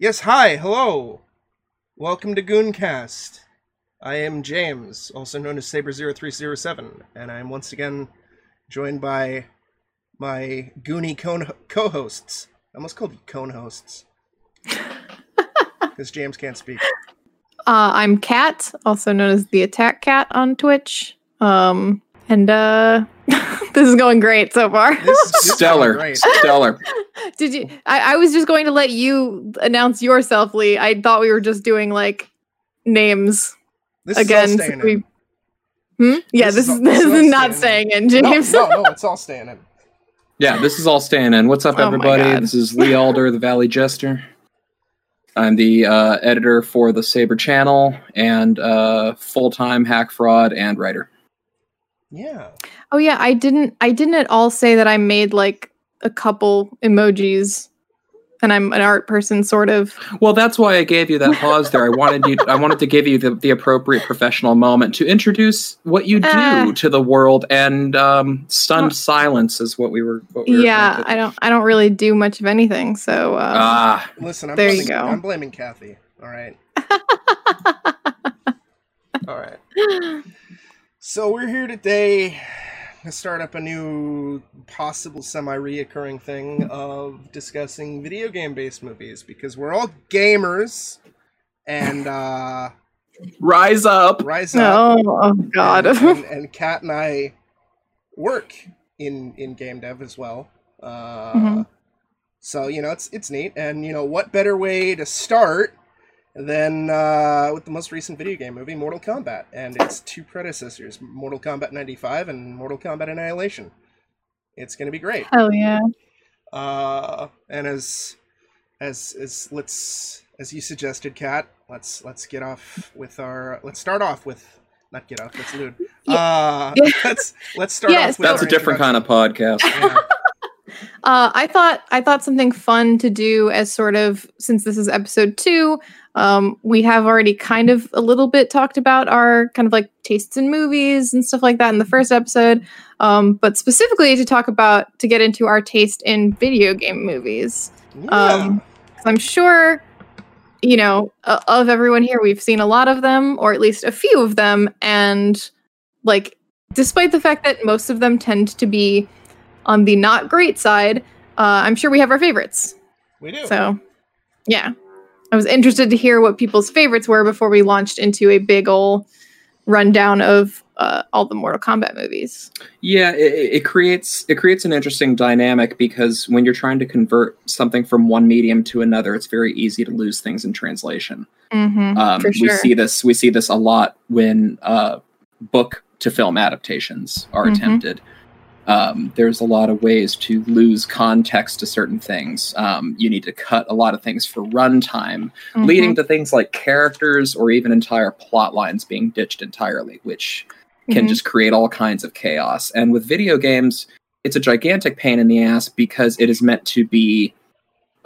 Yes, hi, hello. Welcome to Gooncast. I am James, also known as Saber0307, and I am once again joined by my Goonie co hosts. I almost called you cone hosts. Because James can't speak. Uh, I'm Kat, also known as the Attack Cat on Twitch. Um, and uh, this is going great so far. This, this is Stellar. Stellar. Did you? I, I was just going to let you announce yourself, Lee. I thought we were just doing like names This again. is all so we- in. Hmm? Yeah, This this, is is all- this this is is not staying staying in, No, James. no, no, it's all staying in. Yeah, this is all staying in. What's up, Oh everybody? God. This is Lee Alder, the Valley Jester. I'm the uh, editor for the Saber Channel and uh, full-time hack fraud and writer. Yeah. Oh yeah, I didn't. I didn't at all say that I made like a couple emojis, and I'm an art person, sort of. Well, that's why I gave you that pause there. I wanted you. I wanted to give you the, the appropriate professional moment to introduce what you do Ah. to the world, and um, stunned silence is what we were. What we Yeah, trying to- I don't. I don't really do much of anything. So uh, Ah, Listen, I'm There you go. I'm blaming Kathy. All right. All right. So we're here today to start up a new, possible semi-reoccurring thing of discussing video game-based movies because we're all gamers, and uh, rise up! rise up. oh, oh God. And, and, and Kat and I work in in game dev as well. Uh, Mhm. So you know it's it's neat, and you know what better way to start than uh, with the most recent video game movie, Mortal Kombat, and its two predecessors, Mortal Kombat '95 and Mortal Kombat Annihilation. It's gonna be great. Hell yeah. Uh, and as as as let's as you suggested, Kat, let's let's get off with our let's start off with not get off. Let's lewd. Uh, let's let's start Yes. off with That's a different kind of podcast. Yeah. Uh, I thought I thought something fun to do as sort of since this is episode two. Um, we have already kind of a little bit talked about our kind of like tastes in movies and stuff like that in the first episode. Um, but specifically to talk about to get into our taste in video game movies. Yeah. Um, I'm sure, you know, uh, of everyone here, we've seen a lot of them, or at least a few of them, and like, despite the fact that most of them tend to be on the not great side, uh, I'm sure we have our favorites. we do. So, yeah, I was interested to hear what people's favorites were before we launched into a big ol' rundown of uh, all the Mortal Kombat movies. Yeah, it, it creates it creates an interesting dynamic because when you're trying to convert something from one medium to another, it's very easy to lose things in translation. Mm-hmm, Um, for We see this we see this a lot when uh, book to film adaptations are Mhm. attempted. Um, there's a lot of ways to lose context to certain things. Um, you need to cut a lot of things for runtime, Mhm. leading to things like characters or even entire plot lines being ditched entirely, which can Mhm. just create all kinds of chaos. And with video games, it's a gigantic pain in the ass because it is meant to be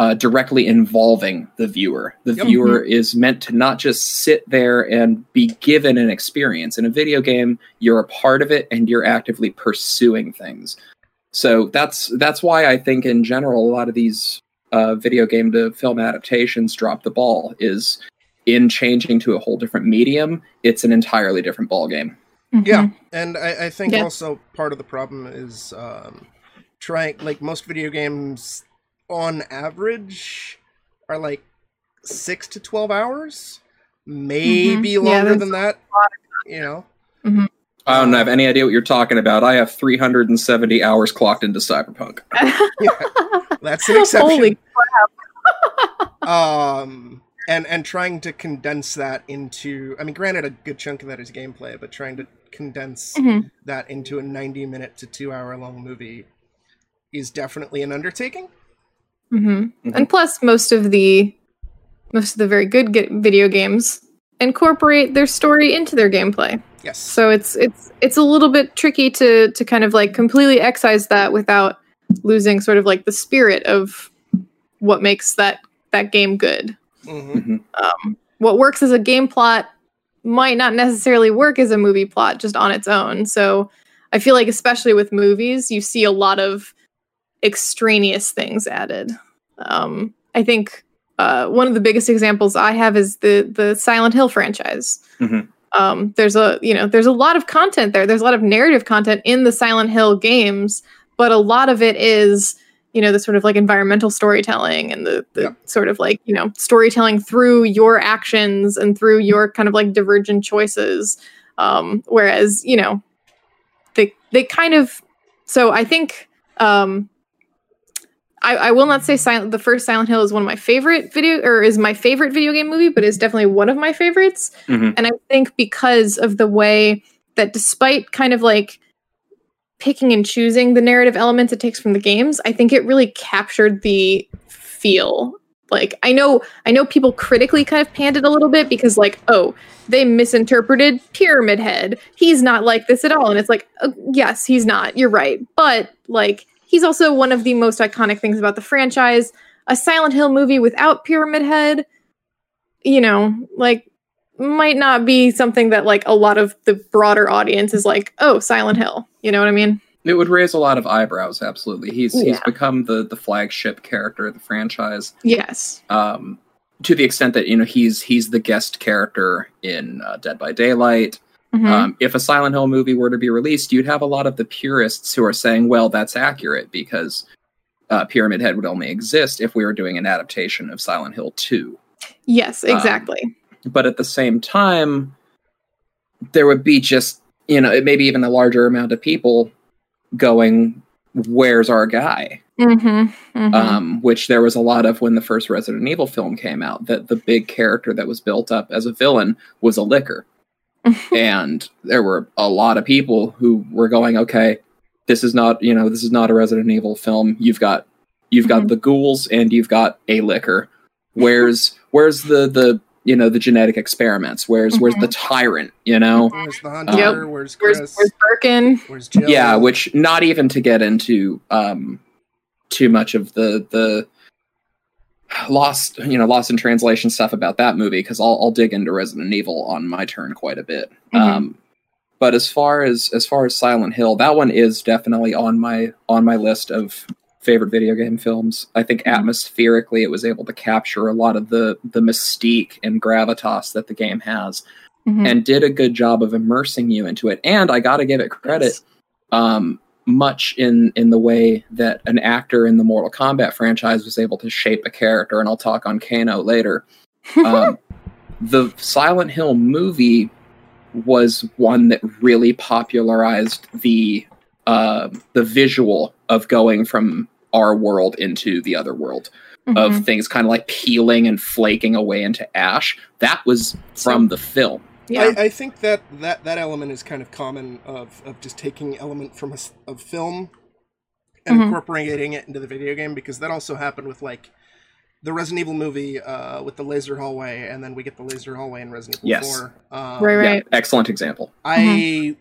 uh, directly involving the viewer. The Yep. viewer is meant to not just sit there and be given an experience. In a video game, you're a part of it and you're actively pursuing things. So that's that's why I think in general a lot of these uh, video game to film adaptations drop the ball. Is in changing to a whole different medium, it's an entirely different ball game. Mhm. Yeah, and I, I think Yeah. also part of the problem is um, trying like most video games on average are like six to twelve hours, maybe Mhm. Longer there's than that. You know, I don't have any idea what you're talking about. I have 370 hours clocked into Cyberpunk. that's an exception. Holy um, and and trying to condense that into, I mean, granted, a good chunk of that is gameplay, but trying to condense Mhm. that into a ninety minute to two hour long movie is definitely an undertaking. Hmm Mhm. And plus, most of the most of the very good ge- video games incorporate their story into their gameplay. Yes. So it's it's it's a little bit tricky to to kind of like completely excise that without losing sort of like the spirit of what makes that that game good. hmm Um, what works as a game plot might not necessarily work as a movie plot just on its own. So I feel like especially with movies, you see a lot of extraneous things added. Um, I think uh, one of the biggest examples I have is the the Silent Hill franchise. Mhm. Um, there's a you know there's a lot of content there. There's a lot of narrative content in the Silent Hill games, but a lot of it is you know the sort of like environmental storytelling and the, the Yep. sort of like you know storytelling through your actions and through your kind of like divergent choices. Um, whereas you know they they kind of so I think um, I, I will not say silent. The first Silent Hill is one of my favorite video, or is my favorite video game movie, but is definitely one of my favorites. Mhm. And I think because of the way that, despite kind of like picking and choosing the narrative elements it takes from the games, I think it really captured the feel. Like I know, I know people critically kind of panned it a little bit because, like, oh, they misinterpreted Pyramid Head. He's not like this at all, and it's like, uh, yes, he's not. You're right, but like he's also one of the most iconic things about the franchise. A Silent Hill movie without Pyramid Head, you know, like might not be something that like a lot of the broader audience is like, oh, Silent Hill. You know what I mean? It would raise a lot of eyebrows. Absolutely, he's he's become the the flagship character of the franchise. Yes. Um, to the extent that you know he's he's the guest character in uh, Dead by Daylight. Mhm. Um, if a Silent Hill movie were to be released, you'd have a lot of the purists who are saying, "Well, that's accurate because uh, Pyramid Head would only exist if we were doing an adaptation of Silent Hill 2." yes, um, exactly. But at the same time, there would be just you know maybe even a larger amount of people going, "Where's our guy?" mm-hmm. Mm-hmm. um, which there was a lot of when the first Resident Evil film came out. That the big character that was built up as a villain was a Licker, and there were a lot of people who were going, "Okay, this is not you know this is not a Resident Evil film. You've got you've got Mhm. the ghouls and you've got a Licker. Where's where's the the you know the genetic experiments? Where's where's the tyrant? You know." Where's the hunter? Where's where's, Chris? where's Birkin? Where's Jill? yeah which not even to get into um too much of the the lost you know lost in translation stuff about that movie because I'll, I'll dig into resident evil on my turn quite a bit Mhm. um but as far as as far as silent hill that one is definitely on my on my list of favorite video game films i think Mhm. atmospherically it was able to capture a lot of the the mystique and gravitas that the game has Mhm. and did a good job of immersing you into it. And I got to give it credit, Yes. um, much in in the way that an actor in the Mortal Kombat franchise was able to shape a character. And I'll talk on Kano later. Um, the Silent Hill movie was one that really popularized the uh, the visual of going from our world into the other world Mhm. of things kind of like peeling and flaking away into ash. That was from the film. Yeah. I, I think that, that that element is kind of common of, of just taking element from a s of film and Mhm. incorporating it into the video game because that also happened with like the Resident Evil movie uh, with the laser hallway, and then we get the laser hallway in Resident Evil Yes. 4. Um, Right, right. Yeah, excellent example. I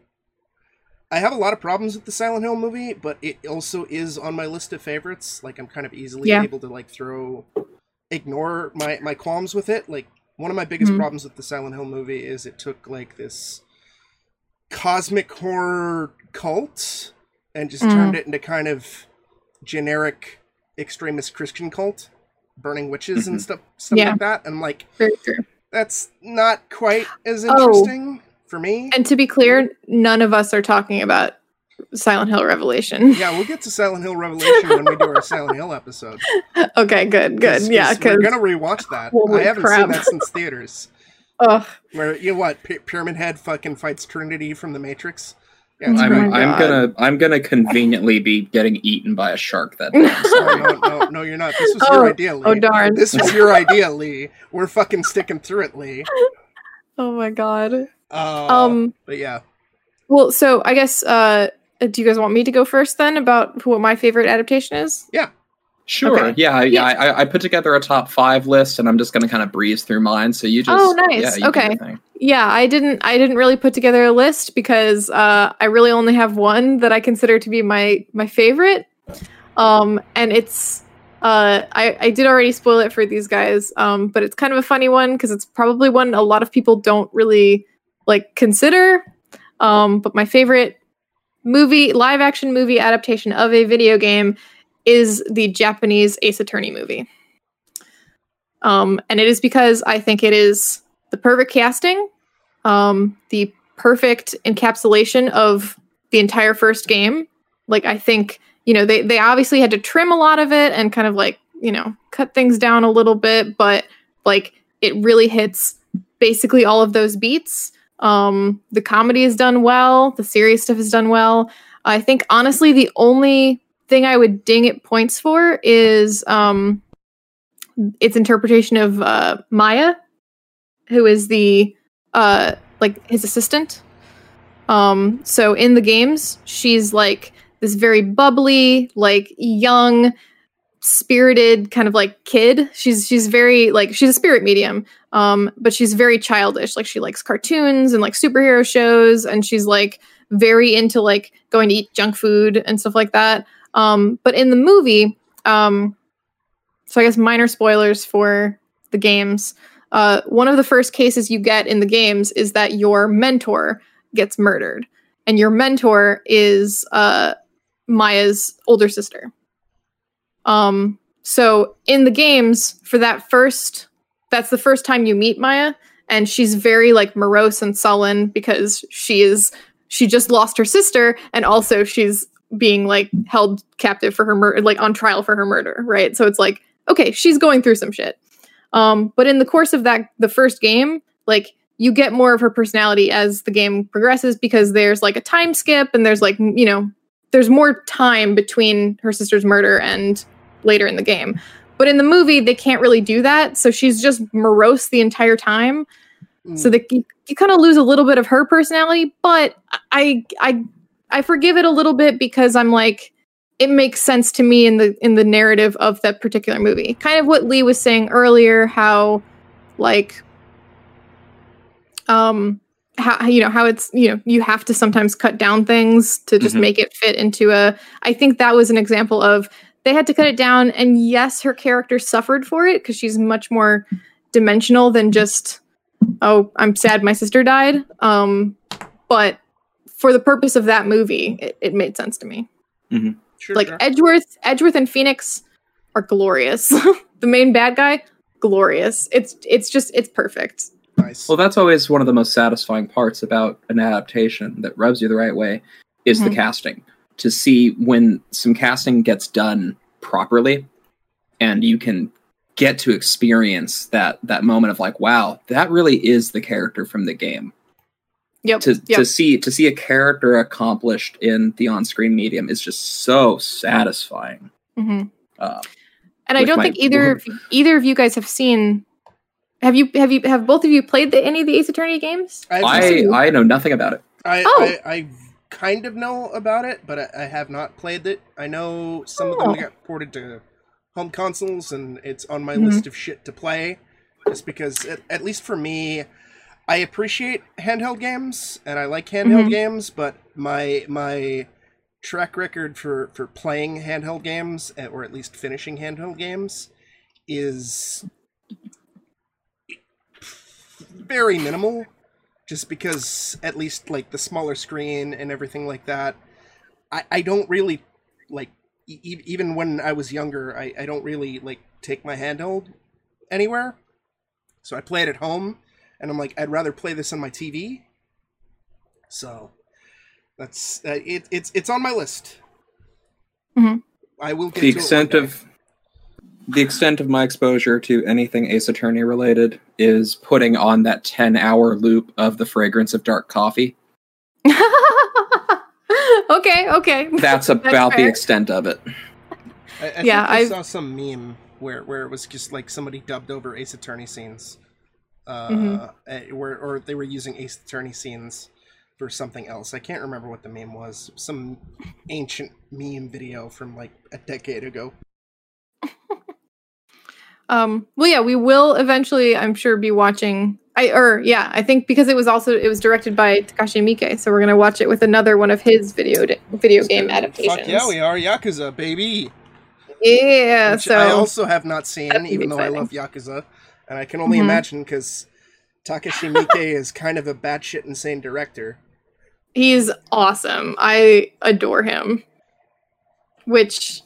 I have a lot of problems with the Silent Hill movie, but it also is on my list of favorites. Like I'm kind of easily Yeah. able to like throw ignore my my qualms with it. Like one of my biggest Mhm. problems with the Silent Hill movie is it took like this cosmic horror cult and just Mm. turned it into kind of generic extremist Christian cult, burning witches and Mhm. stuff stuff Yeah. like that. And like, that's not quite as Oh. interesting for me. And to be clear, none of us are talking about Silent Hill Revelation. Yeah, we'll get to Silent Hill Revelation when we do our Silent Hill episode. okay, good, good. Yeah, because we're gonna rewatch that. I haven't crap. seen that since theaters. ugh, Where you know what? P- Pyramid Head fucking fights Trinity from the Matrix. Yeah, Oh I'm, I'm gonna I'm gonna conveniently be getting eaten by a shark that day. Sorry, no, no, no, you're not. This was Oh, your idea, Lee. oh darn. This was your idea, Lee. We're fucking sticking through it, Lee. oh my god. Uh, Um, but yeah, well, so I guess uh, do you guys want me to go first then about what my favorite adaptation is? Yeah. Sure. Okay. Yeah, Yeah. yeah. I, I put together a top five list, and I'm just gonna kind of breeze through mine. So you just Oh, nice. Yeah, Okay. Yeah, I didn't. I didn't really put together a list because uh, I really only have one that I consider to be my my favorite, um, and it's. Uh, I, I did already spoil it for these guys, um, but it's kind of a funny one because it's probably one a lot of people don't really like consider. Um, but my favorite movie, live action movie adaptation of a video game, is the Japanese Ace Attorney movie. Um, and it is because I think it is the perfect casting, um, the perfect encapsulation of the entire first game. Like I think, you know, they they obviously had to trim a lot of it and kind of like, you know, cut things down a little bit, but like it really hits basically all of those beats. Um, the comedy is done well, the serious stuff is done well. I think honestly the only thing I would ding it points for is um its interpretation of uh Maya, who is the uh like his assistant. Um so in the games, she's like this very bubbly, like young, spirited kind of like kid. She's she's very like she's a spirit medium. Um but she's very childish. Like she likes cartoons and like superhero shows and she's like very into like going to eat junk food and stuff like that. Um but in the movie, um so I guess minor spoilers for the games. Uh one of the first cases you get in the games is that your mentor gets murdered and your mentor is uh Maya's older sister. Um, so in the games, for that first, that's the first time you meet Maya, and she's very like morose and sullen because she is she just lost her sister, and also she's being like held captive for her murder, like on trial for her murder, right? So it's like okay, she's going through some shit. Um, but in the course of that, the first game, like you get more of her personality as the game progresses because there's like a time skip and there's like you know there's more time between her sister's murder and later in the game. But in the movie, they can't really do that. So she's just morose the entire time. Mm. So that you, you kind of lose a little bit of her personality. But I I I forgive it a little bit because I'm like it makes sense to me in the in the narrative of that particular movie. Kind of what Lee was saying earlier, how like um how you know how it's you know you have to sometimes cut down things to just mm-hmm. make it fit into a i think that was an example of they had to cut it down and yes her character suffered for it because she's much more dimensional than just oh i'm sad my sister died um but for the purpose of that movie it, it made sense to me mm-hmm. sure, like sure. edgeworth edgeworth and phoenix are glorious the main bad guy glorious it's it's just it's perfect Nice. Well, that's always one of the most satisfying parts about an adaptation that rubs you the right way is mm-hmm. the casting. To see when some casting gets done properly and you can get to experience that that moment of like, wow, that really is the character from the game. Yep. To yep. to see to see a character accomplished in the on-screen medium is just so satisfying. Mm-hmm. Uh, and I don't think either either of you guys have seen have you have you have both of you played the, any of the Ace Attorney games? I I know nothing about it. I, oh. I, I kind of know about it, but I, I, have not played it. I know some oh. of them oh. got ported to home consoles, and it's on my mm-hmm. list of shit to play. Just because, at, at, least for me, I appreciate handheld games and I like handheld mm-hmm. games, but my my track record for for playing handheld games, or at least finishing handheld games, is very minimal just because at least like the smaller screen and everything like that. I, I don't really like e- even when i was younger I, I don't really like take my handheld anywhere. So i play it at home and i'm like i'd rather play this on my tv so that's uh, it, it's it's on my list. Mm-hmm. i will get the extent of the extent of my exposure to anything Ace Attorney related is putting on that 10 hour loop of the fragrance of dark coffee. okay, okay. That's about That's the extent of it. I, I yeah, I saw some meme where, where it was just like somebody dubbed over Ace Attorney scenes. Uh, mm-hmm. Eh, where, or they were using Ace Attorney scenes for something else. I can't remember what the meme was. Some ancient meme video from like a decade ago. Um, well, yeah, we will eventually, I'm sure, be watching. I or yeah, I think because it was also it was directed by Takashi Miike, so we're gonna watch it with another one of his video video game adaptations. Fuck yeah, we are Yakuza, baby. Yeah, Which so I also have not seen, even though I love Yakuza, and I can only mm-hmm. imagine because Takashi Miike is kind of a batshit insane director. He's awesome. I adore him. Which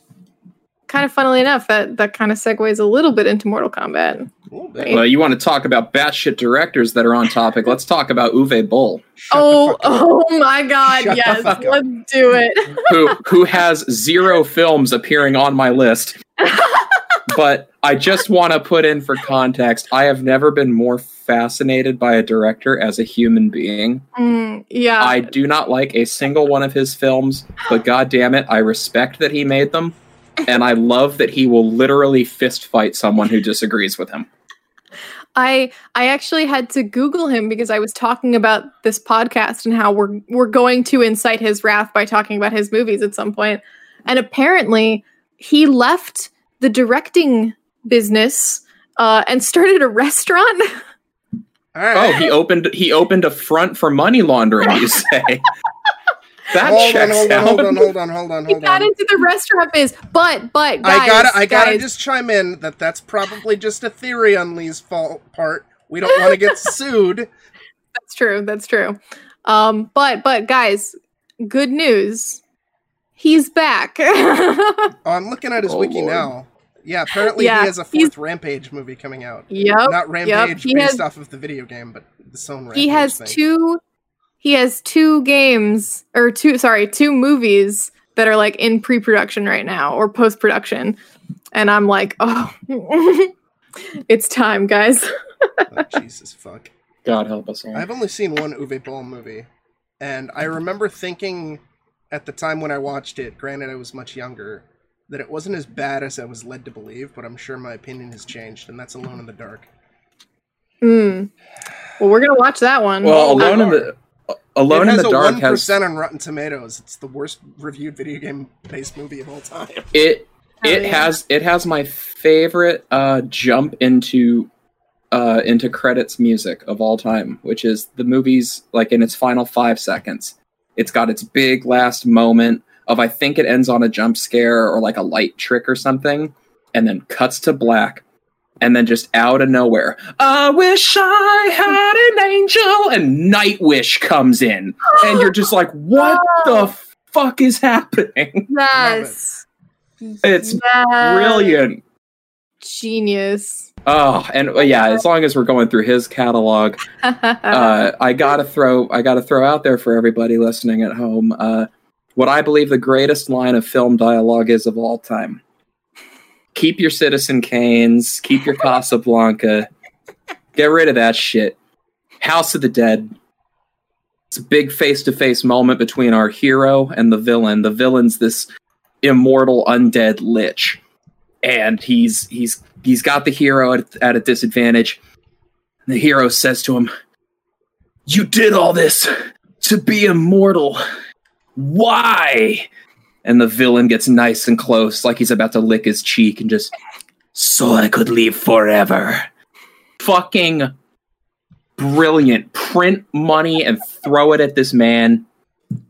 kind of funnily enough, that that kind of segues a little bit into Mortal Kombat. Right. Well, you want to talk about batshit directors that are on topic? Let's talk about Uwe Boll, Shut oh, oh my God! Shut yes, let's do it. who who has zero films appearing on my list. But I just want to put in for context. I have never been more fascinated by a director as a human being. Mm, yeah, I do not like a single one of his films, but god damn it, I respect that he made them. And I love that he will literally fist fight someone who disagrees with him. I I actually had to Google him because I was talking about this podcast and how we're we're going to incite his wrath by talking about his movies at some point. And apparently, he left the directing business uh, and started a restaurant. All right. Oh, he opened he opened a front for money laundering, you say. That hold on, checks hold on, hold on, hold on, hold on, he hold got into the restaurant biz, but but guys, I gotta, I gotta guys, just chime in that that's probably just a theory on Lee's fault part. We don't want to get sued. That's true. That's true. Um, but but guys, good news. He's back. Oh, I'm looking at his Oh, wiki Lord. now. Yeah, apparently Yeah, he has a he's- fourth Rampage movie coming out. yep. Not Rampage he based has- off of the video game, but the own Rampage He has thing. two he has two games or two sorry, two movies that are like in pre-production right now or post-production. And I'm like, "Oh, it's time, guys." Oh, Jesus fuck. God help us all. I've only seen one Uwe Boll movie, and I remember thinking at the time when I watched it, granted I was much younger, that it wasn't as bad as I was led to believe, but I'm sure my opinion has changed, and that's Alone in the Dark. Mm. Well, we're going to watch that one. Well, Alone in the Alone it in has the a Dark one has percent on Rotten Tomatoes. It's the worst reviewed video game based movie of all time. it Hell it yeah. has it has my favorite uh jump into uh into credits music of all time which is the movie's like in its final five seconds it's got its big last moment of i think it ends on a jump scare or like a light trick or something and then cuts to black and then just out of nowhere i wish i had an angel and nightwish comes in and you're just like what the fuck is happening yes. it's Yes. brilliant Genius. Oh, and uh, yeah, as long as we're going through his catalog, uh, I gotta throw I gotta throw out there for everybody listening at home uh, what I believe the greatest line of film dialogue is of all time. Keep your Citizen Kanes, keep your Casablanca, get rid of that shit. House of the Dead. It's a big face to face moment between our hero and the villain. The villain's this immortal undead lich, and he's he's he's got the hero at, at a disadvantage. The hero says to him, You did all this to be immortal. Why? And the villain gets nice and close, like he's about to lick his cheek, and just, So I could live forever. Fucking brilliant. Print money and throw it at this man.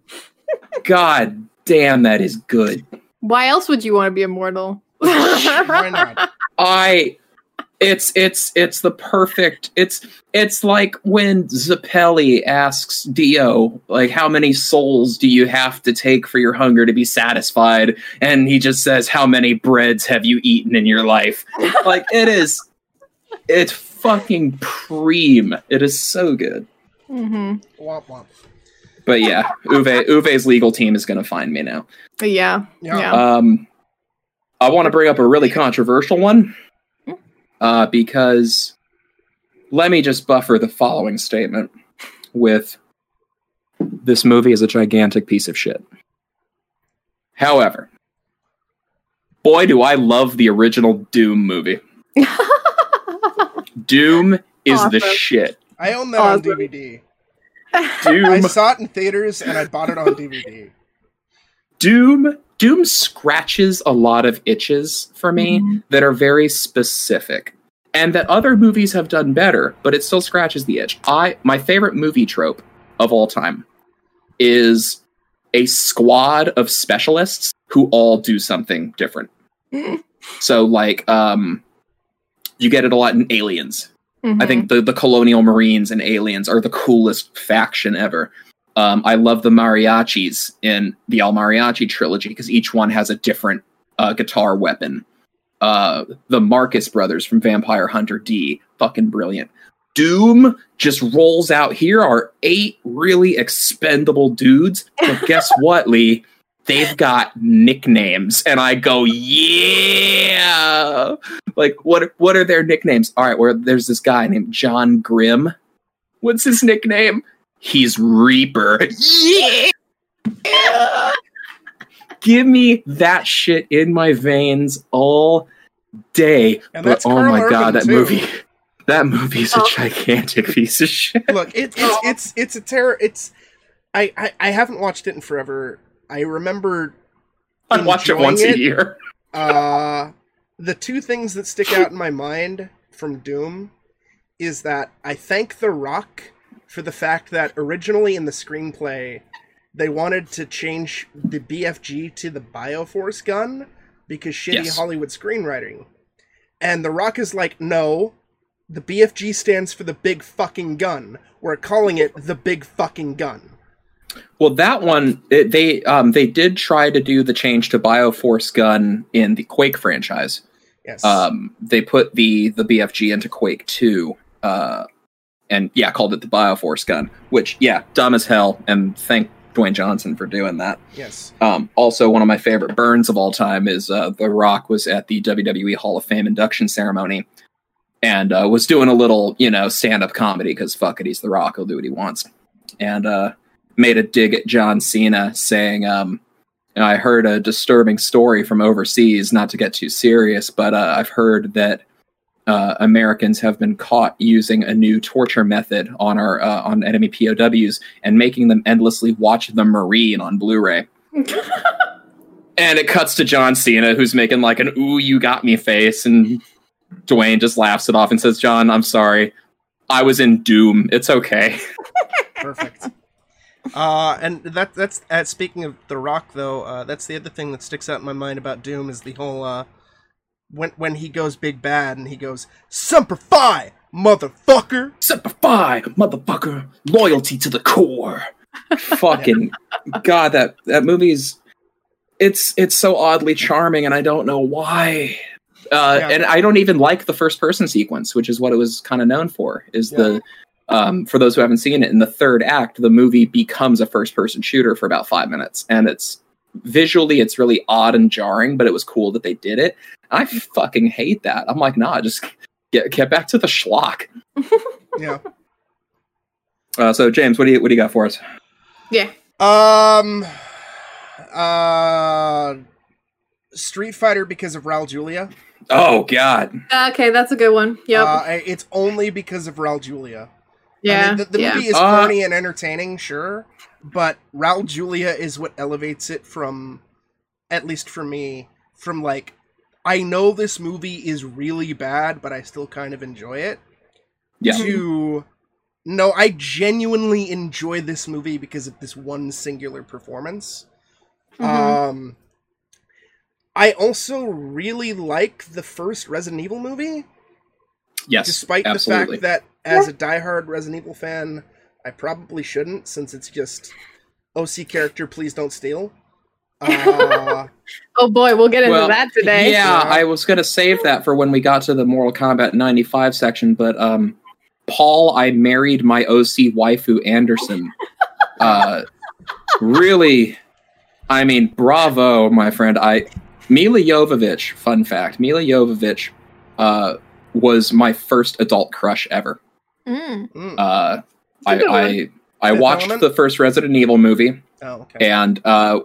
God damn, that is good. Why else would you want to be immortal? Why not? I it's it's it's the perfect it's it's like when Zeppeli asks Dio like how many souls do you have to take for your hunger to be satisfied and he just says how many breads have you eaten in your life like it is it's fucking preem it is so good hmm Womp womp. but yeah Uwe Uwe's legal team is going to find me now Yeah. Yeah. Yeah. Um, I want to bring up a really controversial one uh, because let me just buffer the following statement with this movie is a gigantic piece of shit. However, boy, do I love the original Doom movie. Doom is the shit. I own that on DVD. Doom I saw it in theaters and I bought it on DVD. Doom Doom scratches a lot of itches for me Mhm. that are very specific and that other movies have done better, but it still scratches the itch. I my favorite movie trope of all time is a squad of specialists who all do something different. so like um you get it a lot in Aliens. I Mhm. think the, the colonial marines and aliens are the coolest faction ever. Um, I love the mariachis in the El Mariachi trilogy because each one has a different uh, guitar weapon. Uh, the Marcus brothers from Vampire Hunter D, fucking brilliant. Doom just rolls out. Here are eight really expendable dudes. But guess what, Lee? They've got nicknames, and I go, yeah. Like, what? What are their nicknames? All right, where there's this guy named John Grimm. What's his nickname? He's Reaper. Yeah. Give me that shit in my veins all day. And but oh Karl my Urban, god, that too. movie. That movie is a Oh. gigantic piece of shit. Look, it, it's it's it's a terror. It's I, I I haven't watched it in forever. I remember I watch it once it. a year. uh the two things that stick out in my mind from Doom is that I thank The Rock for the fact that originally in the screenplay they wanted to change the BFG to the Bioforce gun because shitty Yes. Hollywood screenwriting. And The Rock is like, no, the BFG stands for the big fucking gun. We're calling it the big fucking gun. Well, that one it, they um they did try to do the change to Bioforce gun in the Quake franchise. Yes. Um, they put the the BFG into Quake Two, uh, and yeah, called it the Bioforce gun. Which yeah, dumb as hell. And thank Dwayne Johnson for doing that. yes. Um, also, one of my favorite burns of all time is uh, The Rock was at the WWE Hall of Fame induction ceremony and uh, was doing a little, you know, stand up comedy because fuck it, he's The Rock, he'll do what he wants. And uh, made a dig at John Cena saying, um, I heard a disturbing story from overseas, not to get too serious, but uh, I've heard that. Uh, Americans have been caught using a new torture method on our uh, on enemy POWs and making them endlessly watch The Marine on Blu-ray. And it cuts to John Cena, who's making like an "ooh, you got me" face, and Dwayne just laughs it off and says, "John, I'm sorry, I was in Doom. It's okay." Perfect. uh, and that that's uh, speaking of The Rock, though. Uh, that's the other thing that sticks out in my mind about Doom is the whole uh, when when he goes big bad and he goes Semper Fi, motherfucker. Simplify, motherfucker, loyalty to the core. Fucking god, that that movie's it's it's so oddly charming, and I don't know why. Uh, Yeah. And I don't even like the first person sequence, which is what it was kind of known for. Is the um, for those who haven't seen it, in the third act, the movie becomes a first person shooter for about five minutes, and it's visually it's really odd and jarring, but it was cool that they did it. I fucking hate that. I'm like, nah, just get get back to the schlock. Yeah. Uh, so James, what do you what do you got for us? yeah. Um. Uh. Street Fighter because of Raul Julia. Oh God, Okay, that's a good one. Yep. Uh, it's only because of Raul Julia. yeah. I mean, the, the yeah. movie is Uh, corny and entertaining, sure, but Raul Julia is what elevates it from, at least for me, from like, I know this movie is really bad, but I still kind of enjoy it. Yeah. To, no, I genuinely enjoy this movie because of this one singular performance. Mhm. Um, I also really like the first Resident Evil movie yes, despite absolutely. the fact that as a diehard Resident Evil fan, I probably shouldn't since it's just OC character, please don't steal. Uh, oh boy, we'll get into Well, that today. Yeah, Yeah. I was gonna save that for when we got to the Mortal Kombat '95 section, but um, Paul, I married my OC waifu Anderson. uh, really, I mean, bravo, my friend. I Milla Jovovich. Fun fact: Milla Jovovich uh, was my first adult crush ever. Mm. mm, Uh, It's a I. I, I Fifth watched Element? the first Resident Evil movie. oh, okay. and uh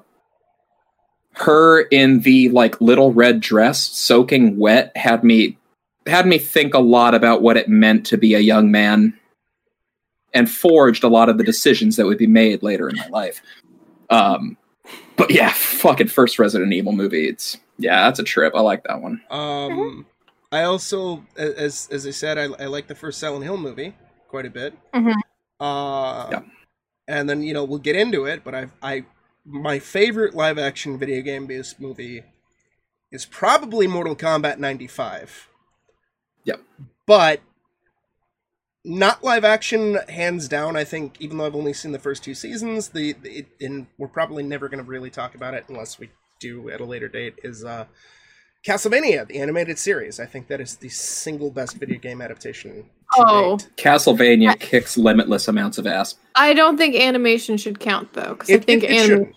her in the like little red dress soaking wet had me had me think a lot about what it meant to be a young man and forged a lot of the decisions that would be made later in my life um but yeah fucking first resident evil movie it's yeah that's a trip i like that one Um, I also, as as I said, I, I like the first Silent Hill movie quite a bit. Mhm. Uh, Yeah. and then you know we'll get into it, but I I my favorite live action video game based movie is probably Mortal Kombat '95. Yep. But not live action, hands down. I think even though I've only seen the first two seasons, the, the it, and we're probably never going to really talk about it unless we do at a later date is uh, Castlevania, the animated series. I think that is the single best video game adaptation. to Oh. date. Castlevania kicks limitless amounts of ass. I don't think animation should count though, because I think it- it animation.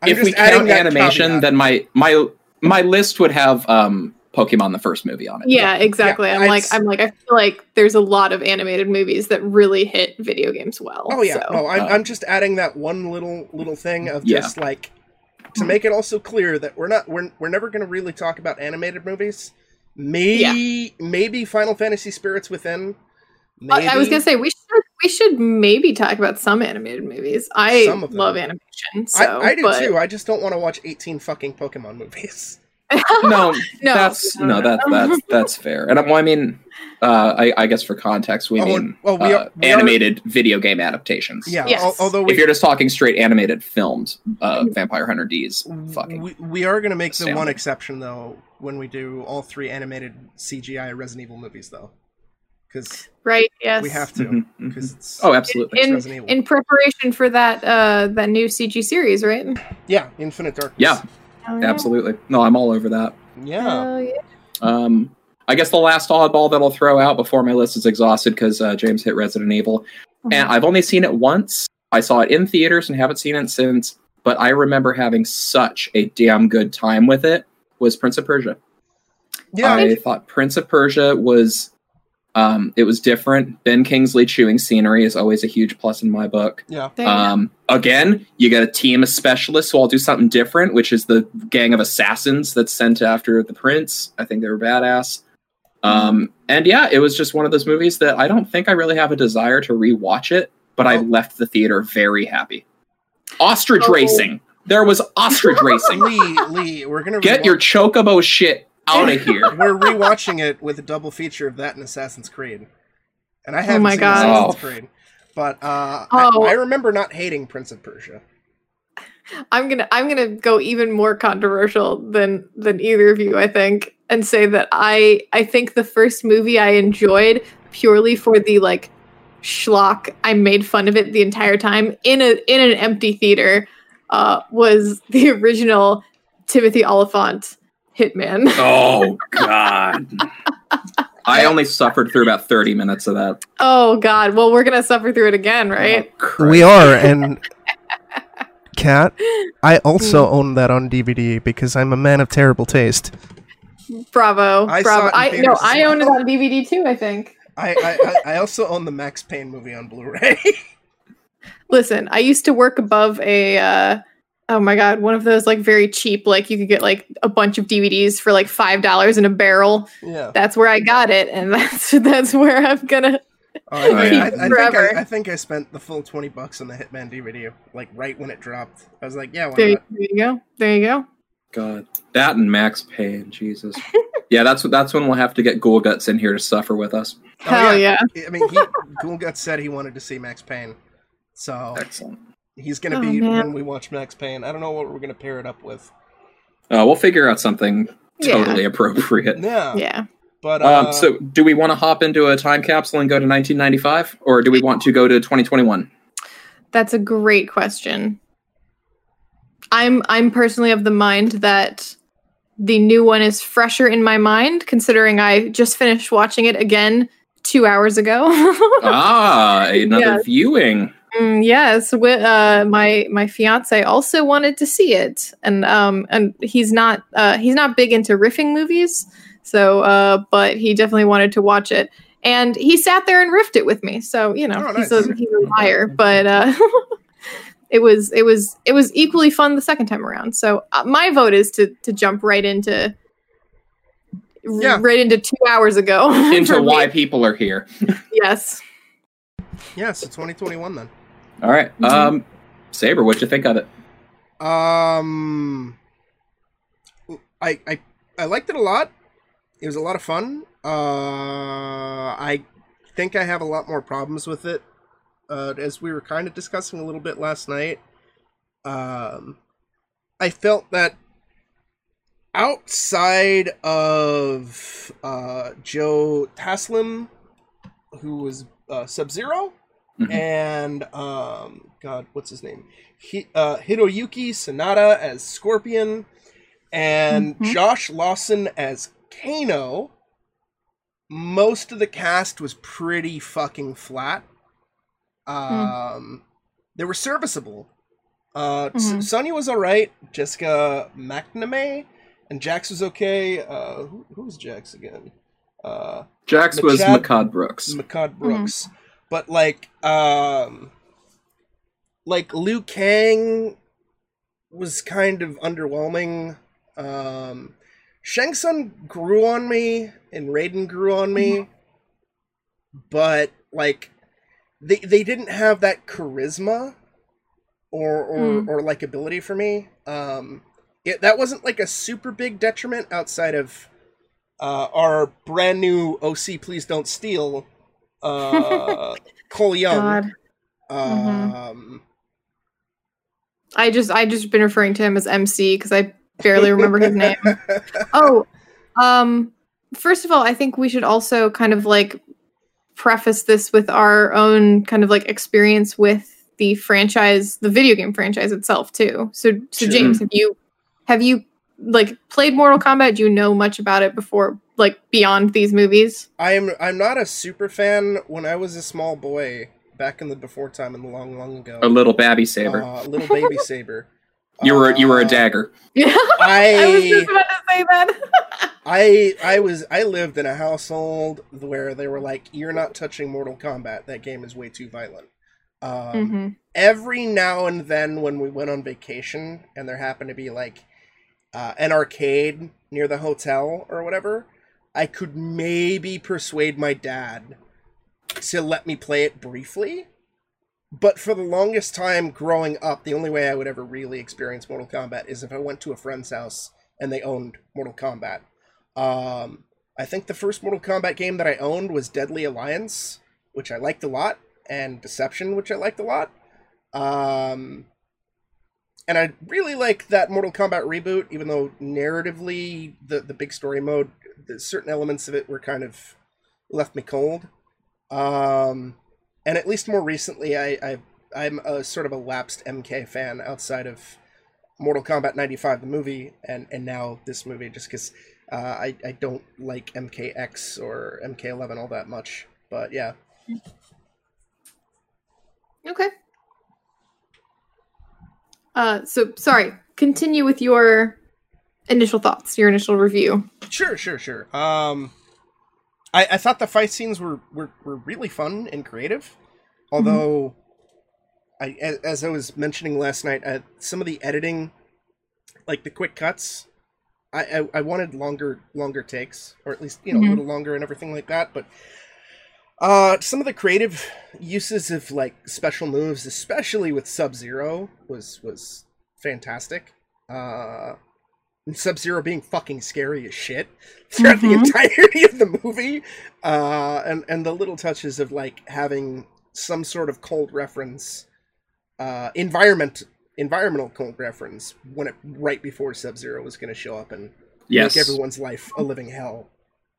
I'm if we just count animation, caveat. then my my my list would have um Pokemon the first movie on it. Yeah, exactly. Yeah, I'm I'd like, s- I'm like, I feel like there's a lot of animated movies that really hit video games well. Oh yeah, so. no, I'm, uh, I'm just adding that one little little thing of Yeah. just like to make it also clear that we're not we're we're never going to really talk about animated movies. Maybe maybe Final Fantasy Spirits Within. I- Maybe. I was gonna say we should we should maybe talk about some animated movies. I Some of them. love animation, so I, I do but- too. I just don't want to watch 18 fucking Pokemon movies. No, No, that's no, no, no. that that's that's fair. And I- well, I mean, uh, I, I guess for context, we Oh, mean well, we uh, are- we are- animated video game adaptations. Yeah, Yes. al- although If you're just talking straight animated films, uh, Vampire Hunter D's fucking. we, we are going to make the one exception though when we do all three animated CGI Resident Evil movies though. Cuz right. Yes, we have to because it's Oh, absolutely. it's in Resident in preparation for that uh that new CG series, right? yeah, Infinite Darkness. Yeah, Oh, yeah. absolutely. No, I'm all over that. Yeah. Oh, yeah. Um, I guess the last oddball that I'll throw out before my list is exhausted because uh, James hit Resident Evil, and I've only seen it once. I saw it in theaters and haven't seen it since. But I remember having such a damn good time with it. Was Prince of Persia? Yeah. I thought Prince of Persia was, um, it was different. Ben Kingsley chewing scenery is always a huge plus in my book. yeah. There you go. Um, again, you got a team of specialists, so I'll do something different, which is the gang of assassins that's sent after the prince. I think they were badass. Um, and yeah, it was just one of those movies that I don't think I really have a desire to rewatch it, but I Oh. left the theater very happy. Ostrich Oh. racing. There was ostrich racing. Lee, Lee, we're gonna Get your chocobo shit out of here. We're rewatching it with a double feature of that and Assassin's Creed, and I haven't my seen God. Assassin's Oh. Creed, but uh, Oh. I, I remember not hating Prince of Persia. I'm gonna I'm gonna go even more controversial than than either of you, I think, and say that I I think the first movie I enjoyed purely for the like schlock I made fun of it the entire time in a in an empty theater uh was the original Timothy Olyphant Hitman. Oh God. I only suffered through about 30 minutes of that. oh god, well we're gonna suffer through it again, right? Oh, We are, and Cat, I also own that on DVD because I'm a man of terrible taste. Bravo. I bravo. I no, theaters I own it on DVD too, I think. I, I, I I also own the Max Payne movie on Blu-ray. Listen, I used to work above a uh oh my god, one of those like very cheap, like you could get like a bunch of DVDs for like five dollars in a barrel. yeah, That's where I got it, and that's that's where I'm gonna Oh, I, I, I, I think Forever. I, I think I spent the full twenty bucks on the Hitman DVD, like right when it dropped. I was like, yeah, there, you- there you go. There you go. God, that and Max Payne, Jesus. yeah, that's that's when we'll have to get Ghoul Guts in here to suffer with us. Oh, Hell yeah. I mean, he, Ghoulgut said he wanted to see Max Payne, so Excellent. He's gonna Oh, be man. when we watch Max Payne. I don't know what we're gonna pair it up with. Uh, we'll figure out something Yeah. totally appropriate. Yeah, Yeah. but uh, Um, so, do we want to hop into a time capsule and go to 1995, or do we want to go to 2021? That's a great question. I'm I'm personally of the mind that the new one is fresher in my mind, considering I just finished watching it again two hours ago. ah, another Yes. viewing. Mm, yes, wi- uh, my my fiance also wanted to see it, and um, and he's not uh, he's not big into riffing movies, so uh, but he definitely wanted to watch it, and he sat there and riffed it with me. So you know, Oh, he's a he's a liar, but uh, it was it was it was equally fun the second time around. So uh, my vote is to to jump right into. Yeah. Right into two hours ago. Into for me. why people are here. Yes. yeah, so 2021 then. All right. Mhm. Um, Saber, what'd you think of it? Um, I I I liked it a lot. It was a lot of fun. Uh, I think I have a lot more problems with it, uh, as we were kind of discussing a little bit last night. Um, I felt that outside of uh, Joe Taslim, who was uh, Sub 0 Mhm. and um, God, what's his name? Hi, uh, Hiroyuki Sanada as Scorpion. and Mhm. Josh Lawson as Kano. Most of the cast was pretty fucking flat. Um, they were serviceable. Uh, S- Mhm. Sonya was all right. Jessica McNamee and Jax was okay. Uh, who, who was Jax again? Uh, Jax was Machad- Mehcad Brooks. Mehcad Brooks. But like um like Liu Kang was kind of underwhelming. Um Shang Tsung grew on me and Raiden grew on me. But like they they didn't have that charisma or or, Mm. or likability for me. Um it, that wasn't like a super big detriment outside of uh, our brand new OC Please Don't Steal uh Cole Young. God. Um I just I just been referring to him as MC because I barely remember his name. Oh, um, first of all, I think we should also kind of like preface this with our own kind of like experience with the franchise, the video game franchise itself too. So, so Sure. James, have you have you like played Mortal Kombat? Do you know much about it before, like beyond these movies? I'm I'm not a super fan. When I was a small boy, back in the before time in the long, long ago, A little babby saber. uh, little baby saber. you were you were a Uh, dagger. Yeah, I was I just about to say that. I I was I lived in a household where they were like, "You're not touching Mortal Kombat. That game is way too violent." Um, Mhm. every now and then when we went on vacation and there happened to be like uh, an arcade near the hotel or whatever, I could maybe persuade my dad to let me play it briefly. But for the longest time growing up, the only way I would ever really experience Mortal Kombat is if I went to a friend's house and they owned Mortal Kombat. Um, I think the first Mortal Kombat game that I owned was Deadly Alliance, which I liked a lot, and Deception, which I liked a lot. Um, and I really like that Mortal Kombat reboot, even though narratively, the the big story mode, the certain elements of it were kind of left me cold. Um, and at least more recently, I, I I'm a sort of a lapsed MK fan outside of Mortal Kombat '95, the movie, and and now this movie, just because uh, I I don't like MKX or MK11 all that much. But yeah, Okay. Uh, so sorry. Continue with your initial thoughts, your initial review. Sure, sure, sure. Um, I, I thought the fight scenes were, were, were really fun and creative. Although, I as, as I was mentioning last night, uh, some of the editing, like the quick cuts, I, I, I wanted longer longer takes, or at least you know Mhm. a little longer and everything like that. But uh, some of the creative uses of like special moves, especially with Sub Zero, was was fantastic. Uh, Sub Zero being fucking scary as shit throughout the Mhm. entirety of the movie, uh, and and the little touches of like having some sort of cold reference, uh, environment environmental cold reference when it right before Sub Zero was going to show up and Yes. make everyone's life a living hell.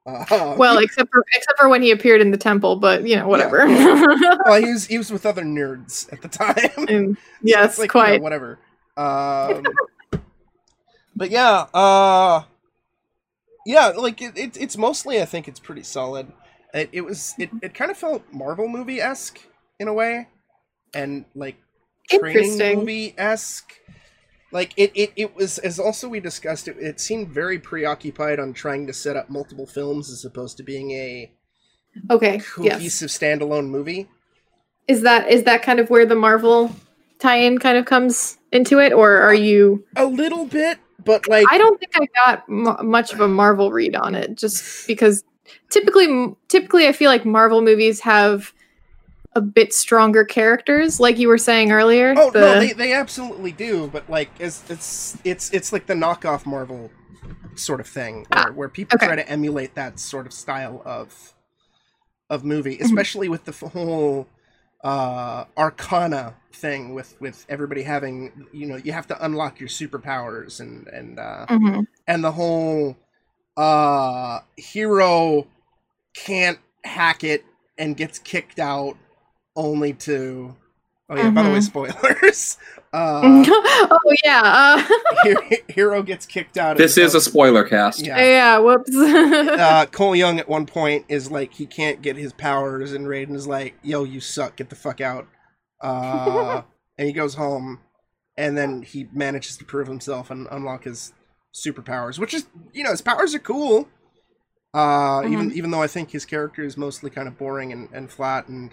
Uh, Well, except for except for when he appeared in the temple, but you know, whatever. well, he was he was with other nerds at the time. And yes, it's like, you know, quite. whatever. Um, but yeah, uh, yeah, like it, it, it's mostly I think it's pretty solid. It, it was it, it kind of felt Marvel movie esque in a way, and like training movie esque. Like it, it, it was as also we discussed it. It seemed very preoccupied on trying to set up multiple films as opposed to being a Okay. Yes. cohesive standalone movie. Is that is that kind of where the Marvel tie-in kind of comes into it, or are you? A little bit, but like I don't think I got m- much of a Marvel read on it, just because typically, typically, I feel like Marvel movies have a bit stronger characters, like you were saying earlier. Oh the- no, they, they absolutely do, but like it's it's it's it's like the knockoff Marvel sort of thing where, Ah, where people okay. try to emulate that sort of style of of movie, Mm-hmm. especially with the whole uh arcana thing with with everybody having you know you have to unlock your superpowers and and uh Mhm. and the whole uh hero can't hack it and gets kicked out only to Oh yeah, by the way, Mhm. spoilers. Uh, oh yeah. Uh, Hero gets kicked out. This the is a spoiler cast. Yeah. yeah. Whoops. uh, Cole Young at one point is like he can't get his powers, and Raiden is like, "Yo, you suck. Get the fuck out." Uh, and he goes home, and then he manages to prove himself and unlock his superpowers, which is, you know, his powers are cool. Uh, even even though I think his character is mostly kind of boring and, and flat, and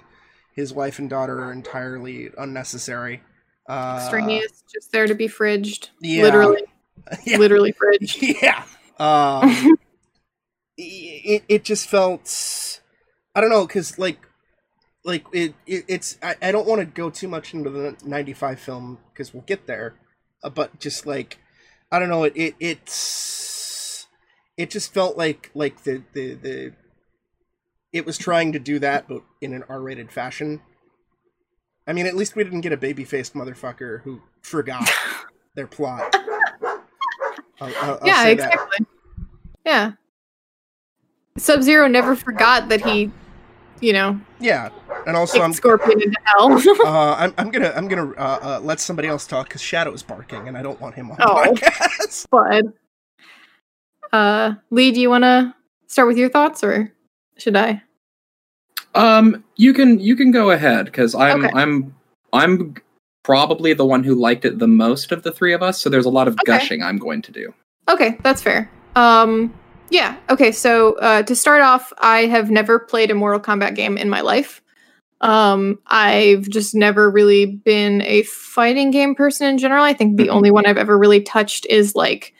his wife and daughter are entirely unnecessary. Uh, Extraneous, just there to be fridged. yeah. Literally, Yeah. literally fridged. yeah. Um, it it just felt I don't know because like like it, it it's I, I don't want to go too much into the 95 film because we'll get there uh, but just like I don't know it, it it's it just felt like like the the the it was trying to do that but in an R-rated fashion I mean at least we didn't get a baby-faced motherfucker who forgot their plot I'll, I'll, I'll yeah, that. exactly. Yeah. Sub Zero never forgot that he, you know, Yeah, and also I'm Scorpion into hell. uh, I'm, I'm gonna I'm gonna uh, uh, let somebody else talk because Shadow's barking and I don't want him on Oh. the podcast. but, uh, Lee, do you want to start with your thoughts, or should I? Um, you can you can go ahead because I'm Okay. I'm I'm probably the one who liked it the most of the three of us. So there's a lot of Okay. gushing I'm going to do. Okay, that's fair. Um, yeah. Okay, so uh, to start off, I have never played a Mortal Kombat game in my life. Um, I've just never really been a fighting game person in general. I think the Mhm. only one I've ever really touched is like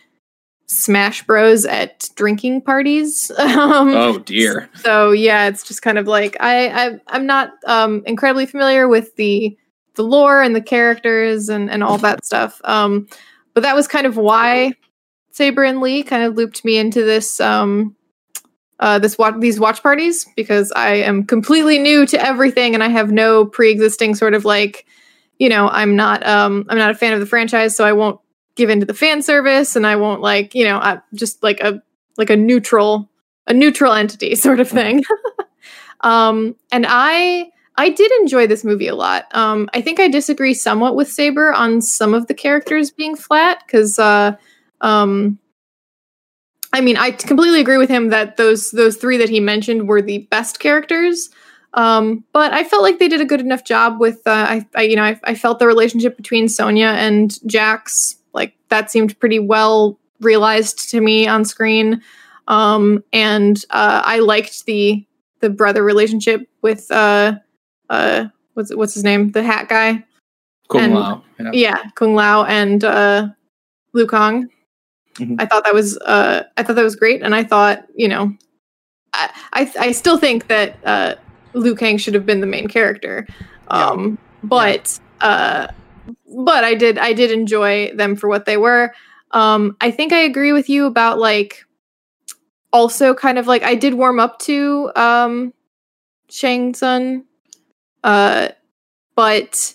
Smash Bros at drinking parties. um, Oh dear. so yeah, it's just kind of like I, I I'm not um incredibly familiar with the the lore and the characters and and all that stuff. Um, but that was kind of why Saber and Lee kind of looped me into this um uh this watch these watch parties because I am completely new to everything and I have no pre-existing sort of like you know I'm not um I'm not a fan of the franchise so I won't give into the fan service and I won't like you know I just like a like a neutral a neutral entity sort of thing. um, and I I did enjoy this movie a lot. Um, I think I disagree somewhat with Saber on some of the characters being flat because uh, um, I mean I completely agree with him that those those three that he mentioned were the best characters. Um, but I felt like they did a good enough job with uh, I, I you know I, I felt the relationship between Sonya and Jax like that seemed pretty well realized to me on screen um and uh i liked the the brother relationship with uh uh what's what's his name the hat guy Kung And- Lao. Yeah. yeah kung lao and uh Liu Kang Mhm. i thought that was uh i thought that was great and i thought you know i i, I still think that uh Liu kang should have been the main character um but uh but i did i did enjoy them for what they were um i think i agree with you about like also kind of like I did warm up to um Shang Tsung. Uh but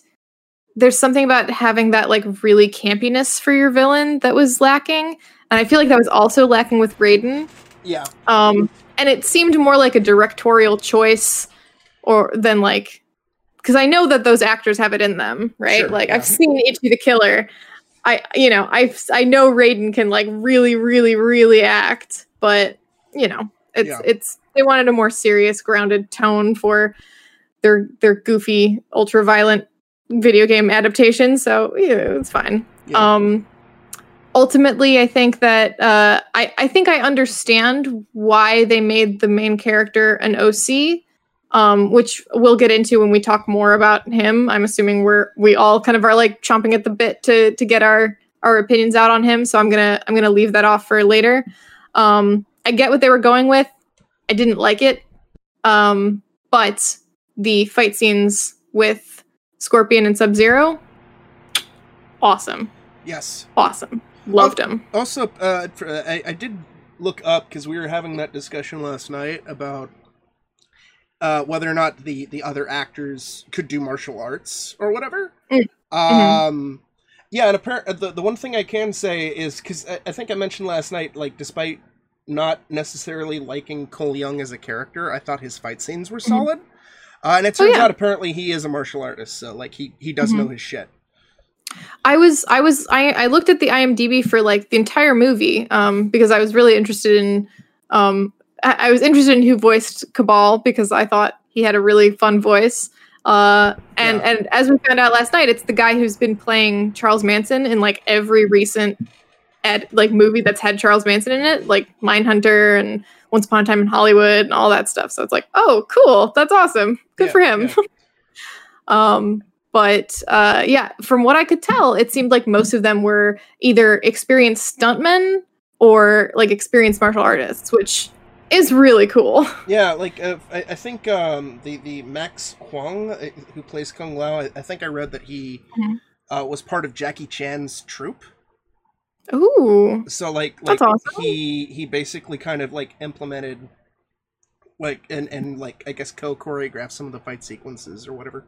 there's something about having that like really campiness for your villain that was lacking. And I feel like that was also lacking with Raiden. Yeah, Um and it seemed more like a directorial choice or than like because I know that those actors have it in them, right? Sure, like yeah. I've seen Ichi the Killer. I you know, I I know Raiden can like really really really act, but you know, it's Yeah. it's they wanted a more serious grounded tone for their their goofy ultra violent video game adaptation, so yeah, it's fine. Yeah. Um ultimately i think that uh i i think i understand why they made the main character an oc um which we'll get into when we talk more about him i'm assuming we're we all kind of are like chomping at the bit to to get our our opinions out on him so i'm gonna i'm gonna leave that off for later um i get what they were going with i didn't like it um but the fight scenes with scorpion and sub zero awesome yes. awesome loved him Also, uh, I, I did look up because we were having that discussion last night about uh, whether or not the the other actors could do martial arts or whatever. Mm. Um, yeah, and apparently the the one thing I can say is because I, I think I mentioned last night, like despite not necessarily liking Cole Young as a character, I thought his fight scenes were solid. Uh, and it Oh, turns yeah. out apparently he is a martial artist, so like he he does Mhm. know his shit. I was I was I, I looked at the IMDb for like the entire movie um because I was really interested in um I, I was interested in who voiced Cabal because I thought he had a really fun voice. Uh and Yeah. and as we found out last night, it's the guy who's been playing Charles Manson in like every recent ed like movie that's had Charles Manson in it, like Mindhunter and Once Upon a Time in Hollywood and all that stuff. So it's like, oh, cool, that's awesome, good Yeah, for him. yeah. Um, but uh, yeah, from what I could tell, it seemed like most of them were either experienced stuntmen or like experienced martial artists, which is really cool. Yeah, like uh, I, I think um, the the Max Huang uh, who plays Kung Lao, I, I think I read that he Mhm. uh, was part of Jackie Chan's troupe. Ooh, So like like That's awesome. he he basically kind of like implemented like and and like I guess co choreographed some of the fight sequences or whatever.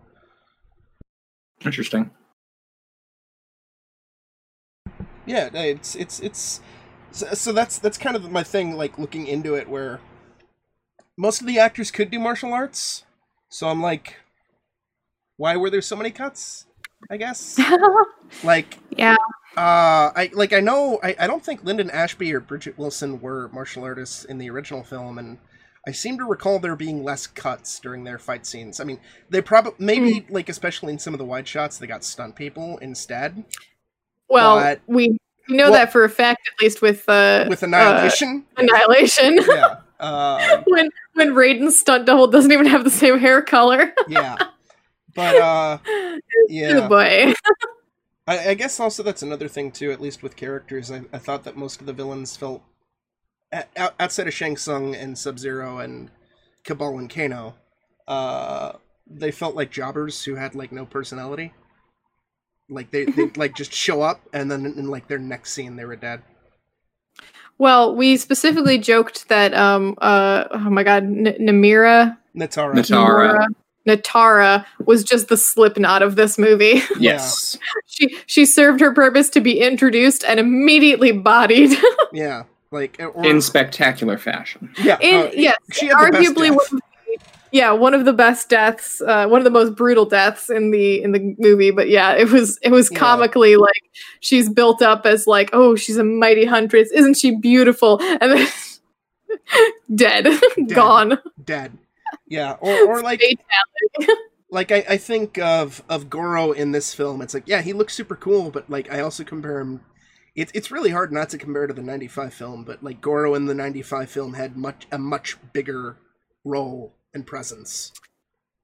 Interesting. Yeah, it's it's it's so, so that's that's kind of my thing like looking into it where most of the actors could do martial arts. So I'm like why were there so many cuts? I guess. like yeah, uh I like I know I, I don't think Linden Ashby or Bridget Wilson were martial artists in the original film and I seem to recall there being less cuts during their fight scenes. I mean, they probably maybe like especially in some of the wide shots they got stunt people instead well, But- we know Well- that for a fact, at least with uh, with Annihilation. uh, Annihilation. yeah. Um, when when Raiden's stunt double doesn't even have the same hair color. yeah. But uh Good yeah. boy. I, I guess also that's another thing too, at least with characters. I, I thought that most of the villains felt o- outside of Shang Tsung and Sub Zero and Cabal and Kano, uh they felt like jobbers who had like no personality. Like they they like just show up and then in, like their next scene they were dead. Well, we specifically joked that um uh oh my god, N- Namira Nitara. Nitara. Nitara was just the Slipknot of this movie. Yes. she she served her purpose to be introduced and immediately bodied. Yeah. Like or, In spectacular fashion. yeah, In uh, yes, she had the best arguably death. one of the, yeah, one of the best deaths, uh, one of the most brutal deaths in the in the movie. But yeah, it was it was Yeah. comically like she's built up as like, oh, she's a mighty huntress, isn't she beautiful? And then dead, gone. dead. Yeah, or or like like I, I think of of Goro in this film. It's like yeah, he looks super cool, but like I also compare him. It's it's really hard not to compare to the '95 film, but like Goro in the '95 film had much a much bigger role and presence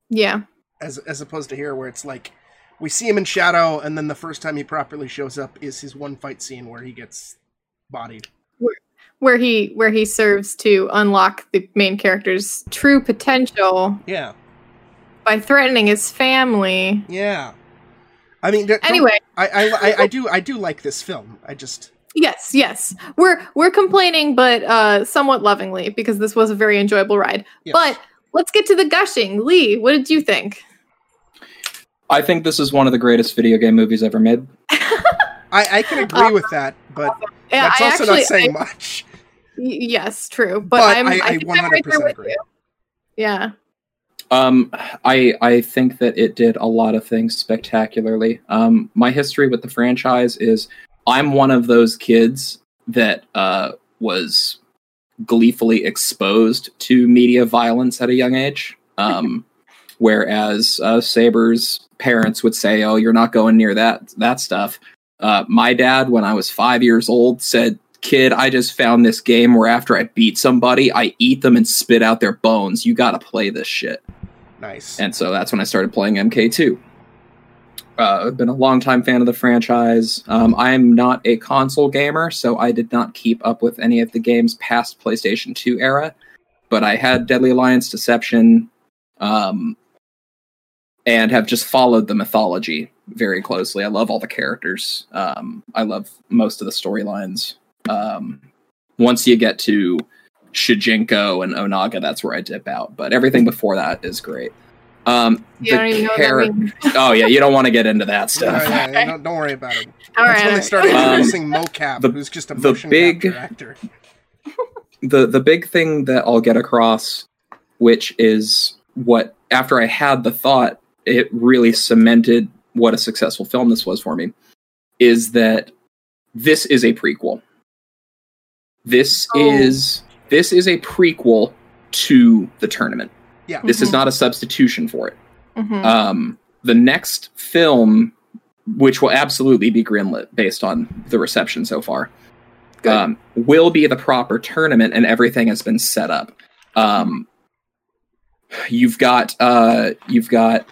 yeah. as as opposed to here, where it's like we see him in shadow, and then the first time he properly shows up is his one fight scene where he gets bodied. Where he where he serves to unlock the main character's true potential Yeah, by threatening his family. yeah. I mean, don't- Anyway, I, I I I do I do like this film. I just yes, yes. We're we're complaining but uh somewhat lovingly because this was a very enjoyable ride. yes. But let's get to the gushing. Lee, what did you think? I think this is one of the greatest video game movies ever made. I I can agree with that, but Yeah, that's I also actually not saying I- much. Y- yes, true. But, But I'm I- I think I'm right 100% with agree. you. Yeah. Um, I I think that it did a lot of things spectacularly. Um, my history with the franchise is I'm one of those kids that uh, was gleefully exposed to media violence at a young age. Um, whereas uh, Saber's parents would say, "Oh, you're not going near that that stuff." Uh, my dad, when I was five years old, said, "Kid, I just found this game where after I beat somebody, I eat them and spit out their bones. You got to play this shit." Nice. And so that's when I started playing MK2. Uh, I've been a longtime fan of the franchise. Um, I'm not a console gamer, so I did not keep up with any of the games past PlayStation 2 era. But I had Deadly Alliance Deception, um, and have just followed the mythology very closely. I love all the characters. Um, I love most of the storylines. Um, once you get to Shujinko and Onaga, that's where I dip out. But everything before that is great. Um, You don't even know what that means. oh yeah, you don't want to get into that Yeah, stuff. yeah, yeah, don't, don't worry about it. All That's right. when all they right. started Um, introducing mocap, the- who's just a the motion big- capture actor. the the big thing that I'll get across, which is what after I had the thought, it really cemented what a successful film this was for me. Is that this is a prequel? This Oh. is this is a prequel to the tournament. Yeah. This is Mhm. not a substitution for it. Mhm. Um, the next film, which will absolutely be greenlit based on the reception so far, um, will be the proper tournament, and everything has been set up. Um, you've got uh, you've got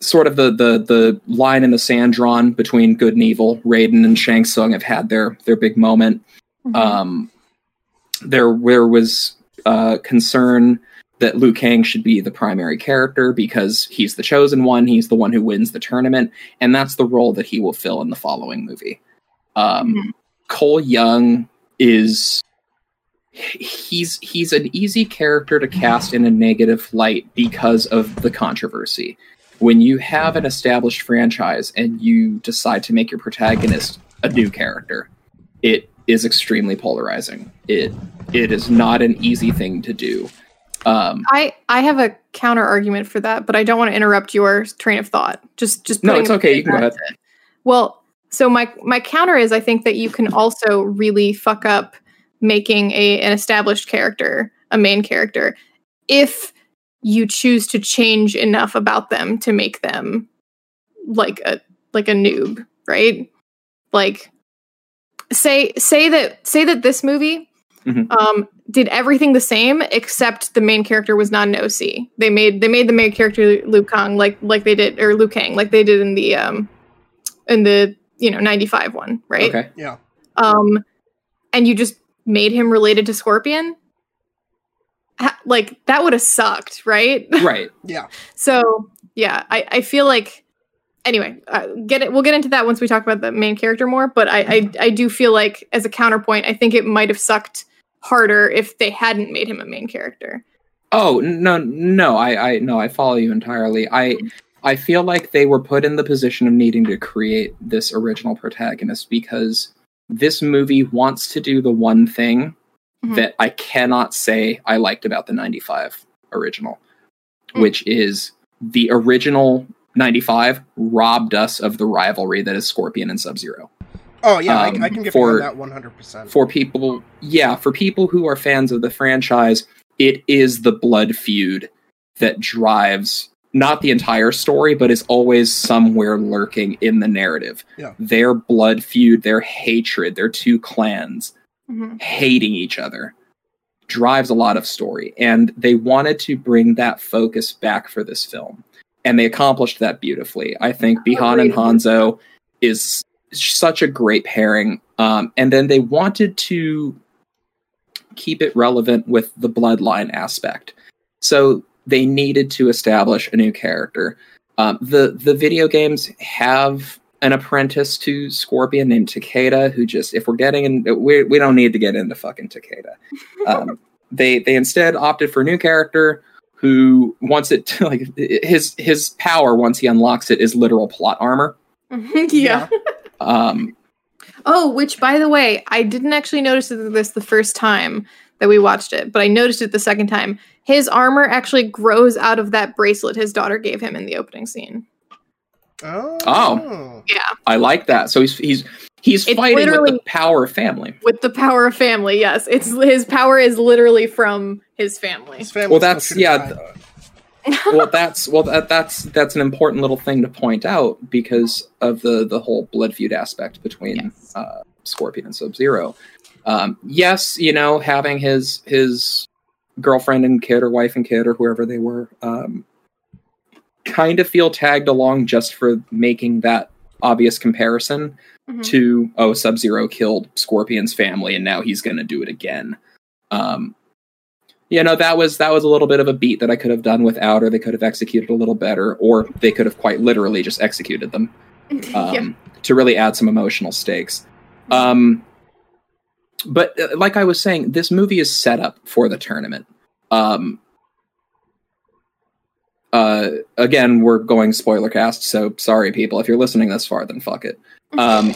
sort of the the the line in the sand drawn between good and evil. Raiden and Shang Tsung have had their their big moment. Mhm. Um, there there was uh, concern that Liu Kang should be the primary character because he's the chosen one. He's the one who wins the tournament, and that's the role that he will fill in the following movie. Um, Mhm. Cole Young is he's he's an easy character to cast in a negative light because of the controversy. When you have an established franchise and you decide to make your protagonist a new character, it is extremely polarizing. It it is not an easy thing to do. Um, I I have a counter argument for that, but I don't want to interrupt your train of thought. Just just No, it's it okay, you can go ahead. to- Well, so my my counter is I think that you can also really fuck up making a an established character a main character if you choose to change enough about them to make them like a like a noob, right? Like say say that say that this movie Mhm. um did everything the same except the main character was not an OC. They made they made the main character Liu Kang like like they did or Liu Kang like they did in the um in the you know 95 one, right? okay. Yeah. Um and you just made him related to Scorpion? Ha- like that would have sucked, right? Right. Yeah. So yeah, I, I feel like anyway, uh, get it. We'll get into that once we talk about the main character more. But I, I I do feel like as a counterpoint, I think it might have sucked harder if they hadn't made him a main character. Oh no, no, I, I no, I follow you entirely. I, I feel like they were put in the position of needing to create this original protagonist because this movie wants to do the one thing Mhm. that I cannot say I liked about the '95 original, Mm. which is the original '95 robbed us of the rivalry that is Scorpion and Sub Zero. Oh yeah, Um, I, I can get for- that one hundred percent. for people yeah for people who are fans of the franchise it is the blood feud that drives not the entire story but is always somewhere lurking in the narrative Yeah. their blood feud their hatred their two clans Mhm. hating each other drives a lot of story and they wanted to bring that focus back for this film and they accomplished that beautifully. I think bihan and hanzo is such a great pairing. Um, and then they wanted to keep it relevant with the bloodline aspect. So they needed to establish a new character. Um, the the video games have an apprentice to Scorpion named Takeda, who just if we're getting in, we we don't need to get into fucking Takeda. Um, they they instead opted for a new character who wants it to, like his his power once he unlocks it is literal plot armor. yeah. Um, Oh, which by the way, I didn't actually notice this the first time that we watched it, but I noticed it the second time. His armor actually grows out of that bracelet his daughter gave him in the opening scene. Oh. Oh. Yeah. I like that. So he's he's he's It's fighting with the power of family. With the power of family, yes. It's his power is literally from his family. His family Well, that's- yeah, th- well that's well that, that's that's an important little thing to point out because of the the whole blood feud aspect between Yes. uh, Scorpion and Sub Zero. Um, yes, you know, having his his girlfriend and kid or wife and kid or whoever they were um, kind of feel tagged along just for making that obvious comparison Mhm. to oh Sub Zero killed Scorpion's family and now he's going to do it again. Um, you know that was that was a little bit of a beat that I could have done without, or they could have executed a little better, or they could have quite literally just executed them um, yeah. to really add some emotional stakes. Um, but uh, like I was saying, this movie is set up for the tournament. Um, uh, again, we're going spoiler cast, so sorry, people. If you're listening this far, then fuck it. Um,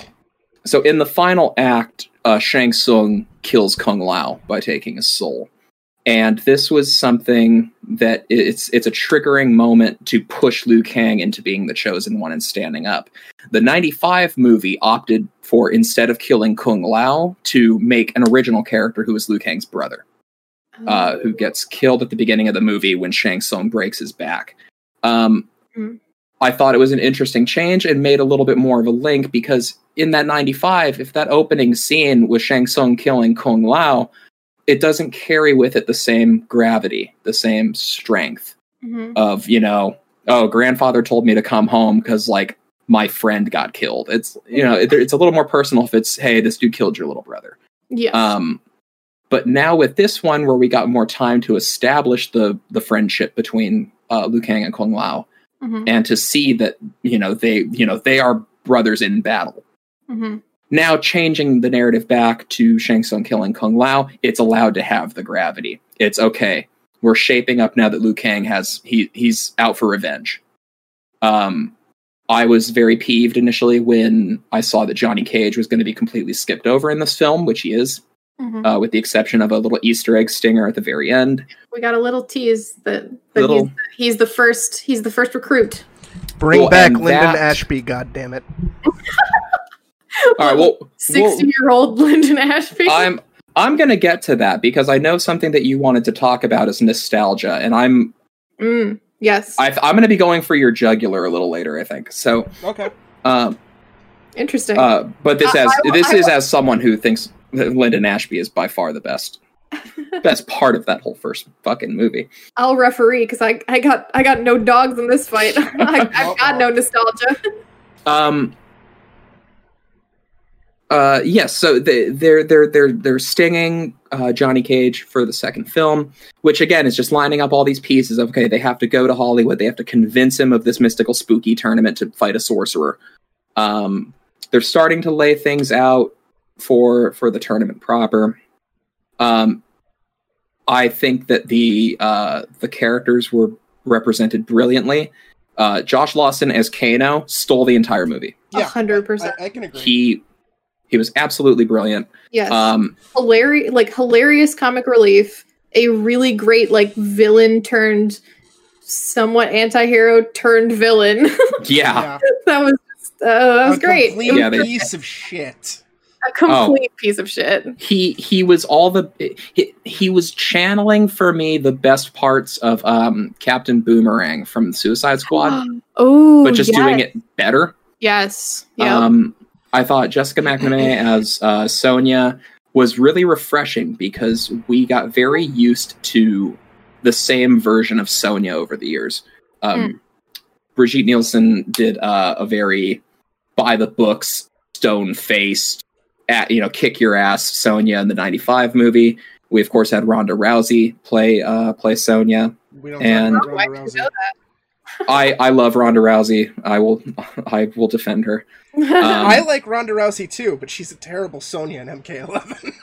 so in the final act, uh, Shang Tsung kills Kung Lao by taking his soul. And this was something that it's it's a triggering moment to push Liu Kang into being the chosen one and standing up. The 95 movie opted for instead of killing Kung Lao to make an original character who is Liu Kang's brother, uh, who gets killed at the beginning of the movie when Shang Tsung breaks his back. Um, Mm. I thought it was an interesting change and made a little bit more of a link because in that 95, if that opening scene was Shang Tsung killing Kung Lao, it doesn't carry with it the same gravity, the same strength Mhm. of, you know, oh, grandfather told me to come home because, like, my friend got killed. It's, you know, it, it's a little more personal if it's, hey, this dude killed your little brother. Yeah. Um, but now with this one, where we got more time to establish the the friendship between uh, Liu Kang and Kung Lao, Mhm. and to see that you know they you know they are brothers in battle. Mhm. Now changing the narrative back to Shang Tsung killing Kung Lao, it's allowed to have the gravity. It's okay. We're shaping up now that Liu Kang has he he's out for revenge. Um, I was very peeved initially when I saw that Johnny Cage was going to be completely skipped over in this film, which he is, Mhm. uh, with the exception of a little Easter egg stinger at the very end. we got a little tease that, that Little- he's, he's the first he's the first recruit. Bring Well, back Linden that- Ashby, God damn it! All right, well, Sixty year old Linden Ashby. I'm I'm going to get to that because I know something that you wanted to talk about is nostalgia, and I'm Mm, yes. I, I'm going to be going for your jugular a little later, I think. So, Okay. um, Interesting. uh, but this I- as I- this I- is as someone who thinks that Linden Ashby is by far the best best part of that whole first fucking movie. I'll referee because I I got I got no dogs in this fight. I, I've got no nostalgia. Um. Uh yes, so they, they're they're they're they're stinging uh, Johnny Cage for the second film, which again is just lining up all these pieces. Of, okay, they have to go to Hollywood. They have to convince him of this mystical, spooky tournament to fight a sorcerer. Um, they're starting to lay things out for for the tournament proper. Um, I think that the uh, the characters were represented brilliantly. Uh, Josh Lawson as Kano stole the entire movie. Yeah, hundred I, percent. I can agree. He he was absolutely brilliant. Yes. Um, hilarious like hilarious comic relief a really great like villain turned somewhat anti-hero turned villain yeah, that was uh, that was a great Complete It was Yeah, they- piece of shit. a complete piece of shit he he was all the he, he was channeling for me the best parts of um, Captain Boomerang from Suicide Squad, oh but just yes. doing it better. yes yeah Um, I thought Jessica McNamee as uh, Sonya was really refreshing because we got very used to the same version of Sonya over the years. Um, Brigitte Nielsen did uh, a very by the books, stone faced, at you know, kick your ass Sonya in the '95 movie. We of course had Ronda Rousey play uh, play Sonya. We don't And- talk Oh, about I Ronda didn't Rousey. know I I love Ronda Rousey. I will I will defend her. Um, I like Ronda Rousey too, but she's a terrible Sonya in MK11.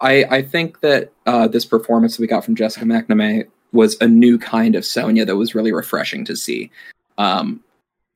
I, I think that uh, this performance that we got from Jessica McNamee was a new kind of Sonya that was really refreshing to see. Um,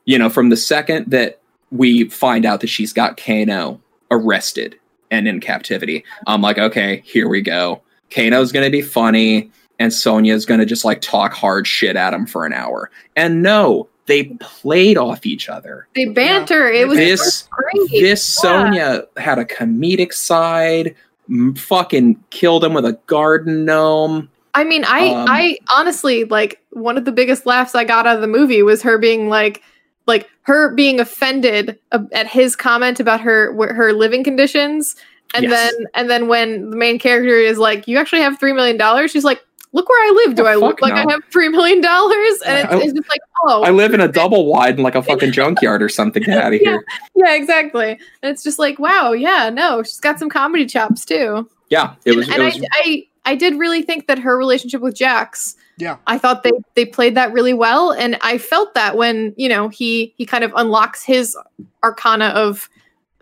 you know, from the second that we find out that she's got Kano arrested and in captivity, I'm like, okay, here we go. Kano's going to be funny, and Sonya's going to just like talk hard shit at him for an hour. And no, they played off each other. they banter it was This this Sonya had a comedic side. m- Fucking killed him with a garden gnome. I mean, I Um, I honestly like one of the biggest laughs I got out of the movie was her being like like her being offended at his comment about her her living conditions and Yes. then and then when the main character is like you actually have 3 million dollars she's like look where I live do Oh, I look fuck like I have 3 million dollars and it's, I- it's just like oh I live in a double wide in like a fucking junkyard or something. Get out of here. yeah exactly and it's just like wow yeah no she's got some comedy chops too Yeah, it was. It and was I, I I did really think that her relationship with Jax. Yeah. I thought they they played that really well, and I felt that when you know he he kind of unlocks his arcana of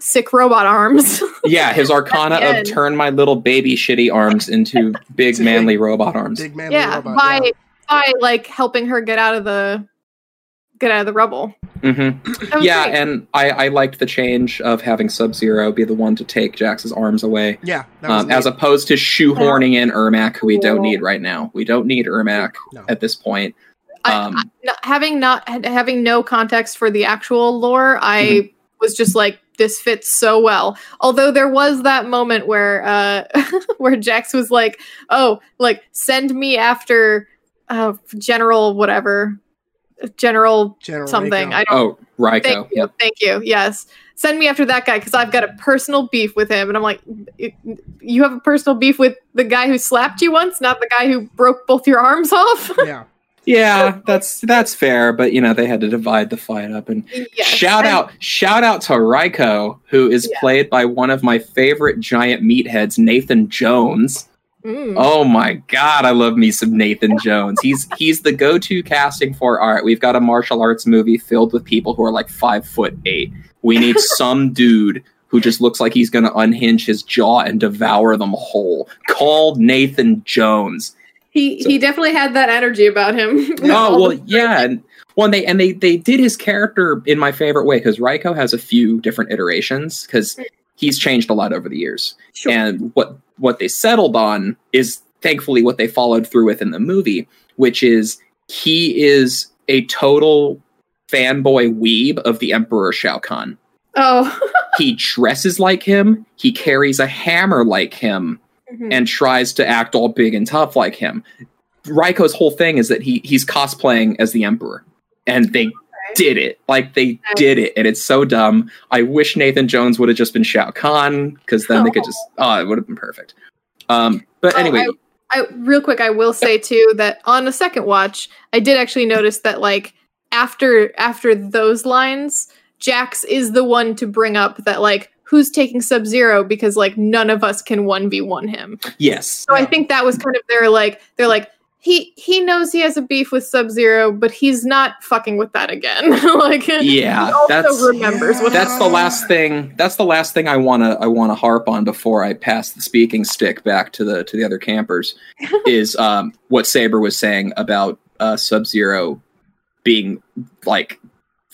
sick robot arms. yeah, his arcana of turn my little baby shitty arms into big manly robot arms. Big man yeah, robot. by yeah. by like helping her get out of the get out of the rubble. hmm Yeah, great. and I, I liked the change of having Sub Zero be the one to take Jax's arms away, Yeah, that um, as opposed to shoehorning in Ermac, who we don't need right now. We don't need Ermac No. at this point. Um, I- not, having not having no context for the actual lore, I Mm-hmm. Was just like, this fits so well. Although there was that moment where uh where Jax was like, "Oh, like send me after uh General whatever, General General something." Rico. I don't. oh, Reiko. thank you, Yep. thank you. Yes, send me after that guy because I've got a personal beef with him, and I'm like, you have a personal beef with the guy who slapped you once, not the guy who broke both your arms off. yeah, Yeah, that's that's fair, but you know they had to divide the fight up. And Yes, shout and- out, shout out to Reiko, who is Yeah. played by one of my favorite giant meatheads, Nathan Jones. Mm. Oh my god, I love me some Nathan Jones. He's he's the go-to casting for all right. We've got a martial arts movie filled with people who are like five foot eight. We need some dude who just looks like he's gonna unhinge his jaw and devour them whole. Called Nathan Jones. He So- he definitely had that energy about him. Oh well, yeah, and well, they and they they did his character in my favorite way because Reiko has a few different iterations because mm. he's changed a lot over the years. Sure. And what what they settled on is thankfully what they followed through with in the movie, which is he is a total fanboy weeb of the Emperor Shao Kahn. oh. He dresses like him. He carries a hammer like him Mhm. and tries to act all big and tough like him. Reiko's whole thing is that he he's cosplaying as the Emperor, and they did it. Like they did it, and it's so dumb. I wish Nathan Jones would have just been Shao Kahn because then they could just oh, it would have been perfect. Um, but Oh, anyway, I real quick, I will say too that on a second watch, I did actually notice that like after after those lines, Jax is the one to bring up that like who's taking Sub Zero because like none of us can one v one him. yes, So I think that was kind of their like they're like he he knows he has a beef with Sub Zero, but he's not fucking with that again. like Yeah, he also that's- remembers what that's the last thing. That's the last thing I wanna I wanna harp on before I pass the speaking stick back to the to the other campers. is um, what Saber was saying about uh, Sub Zero being like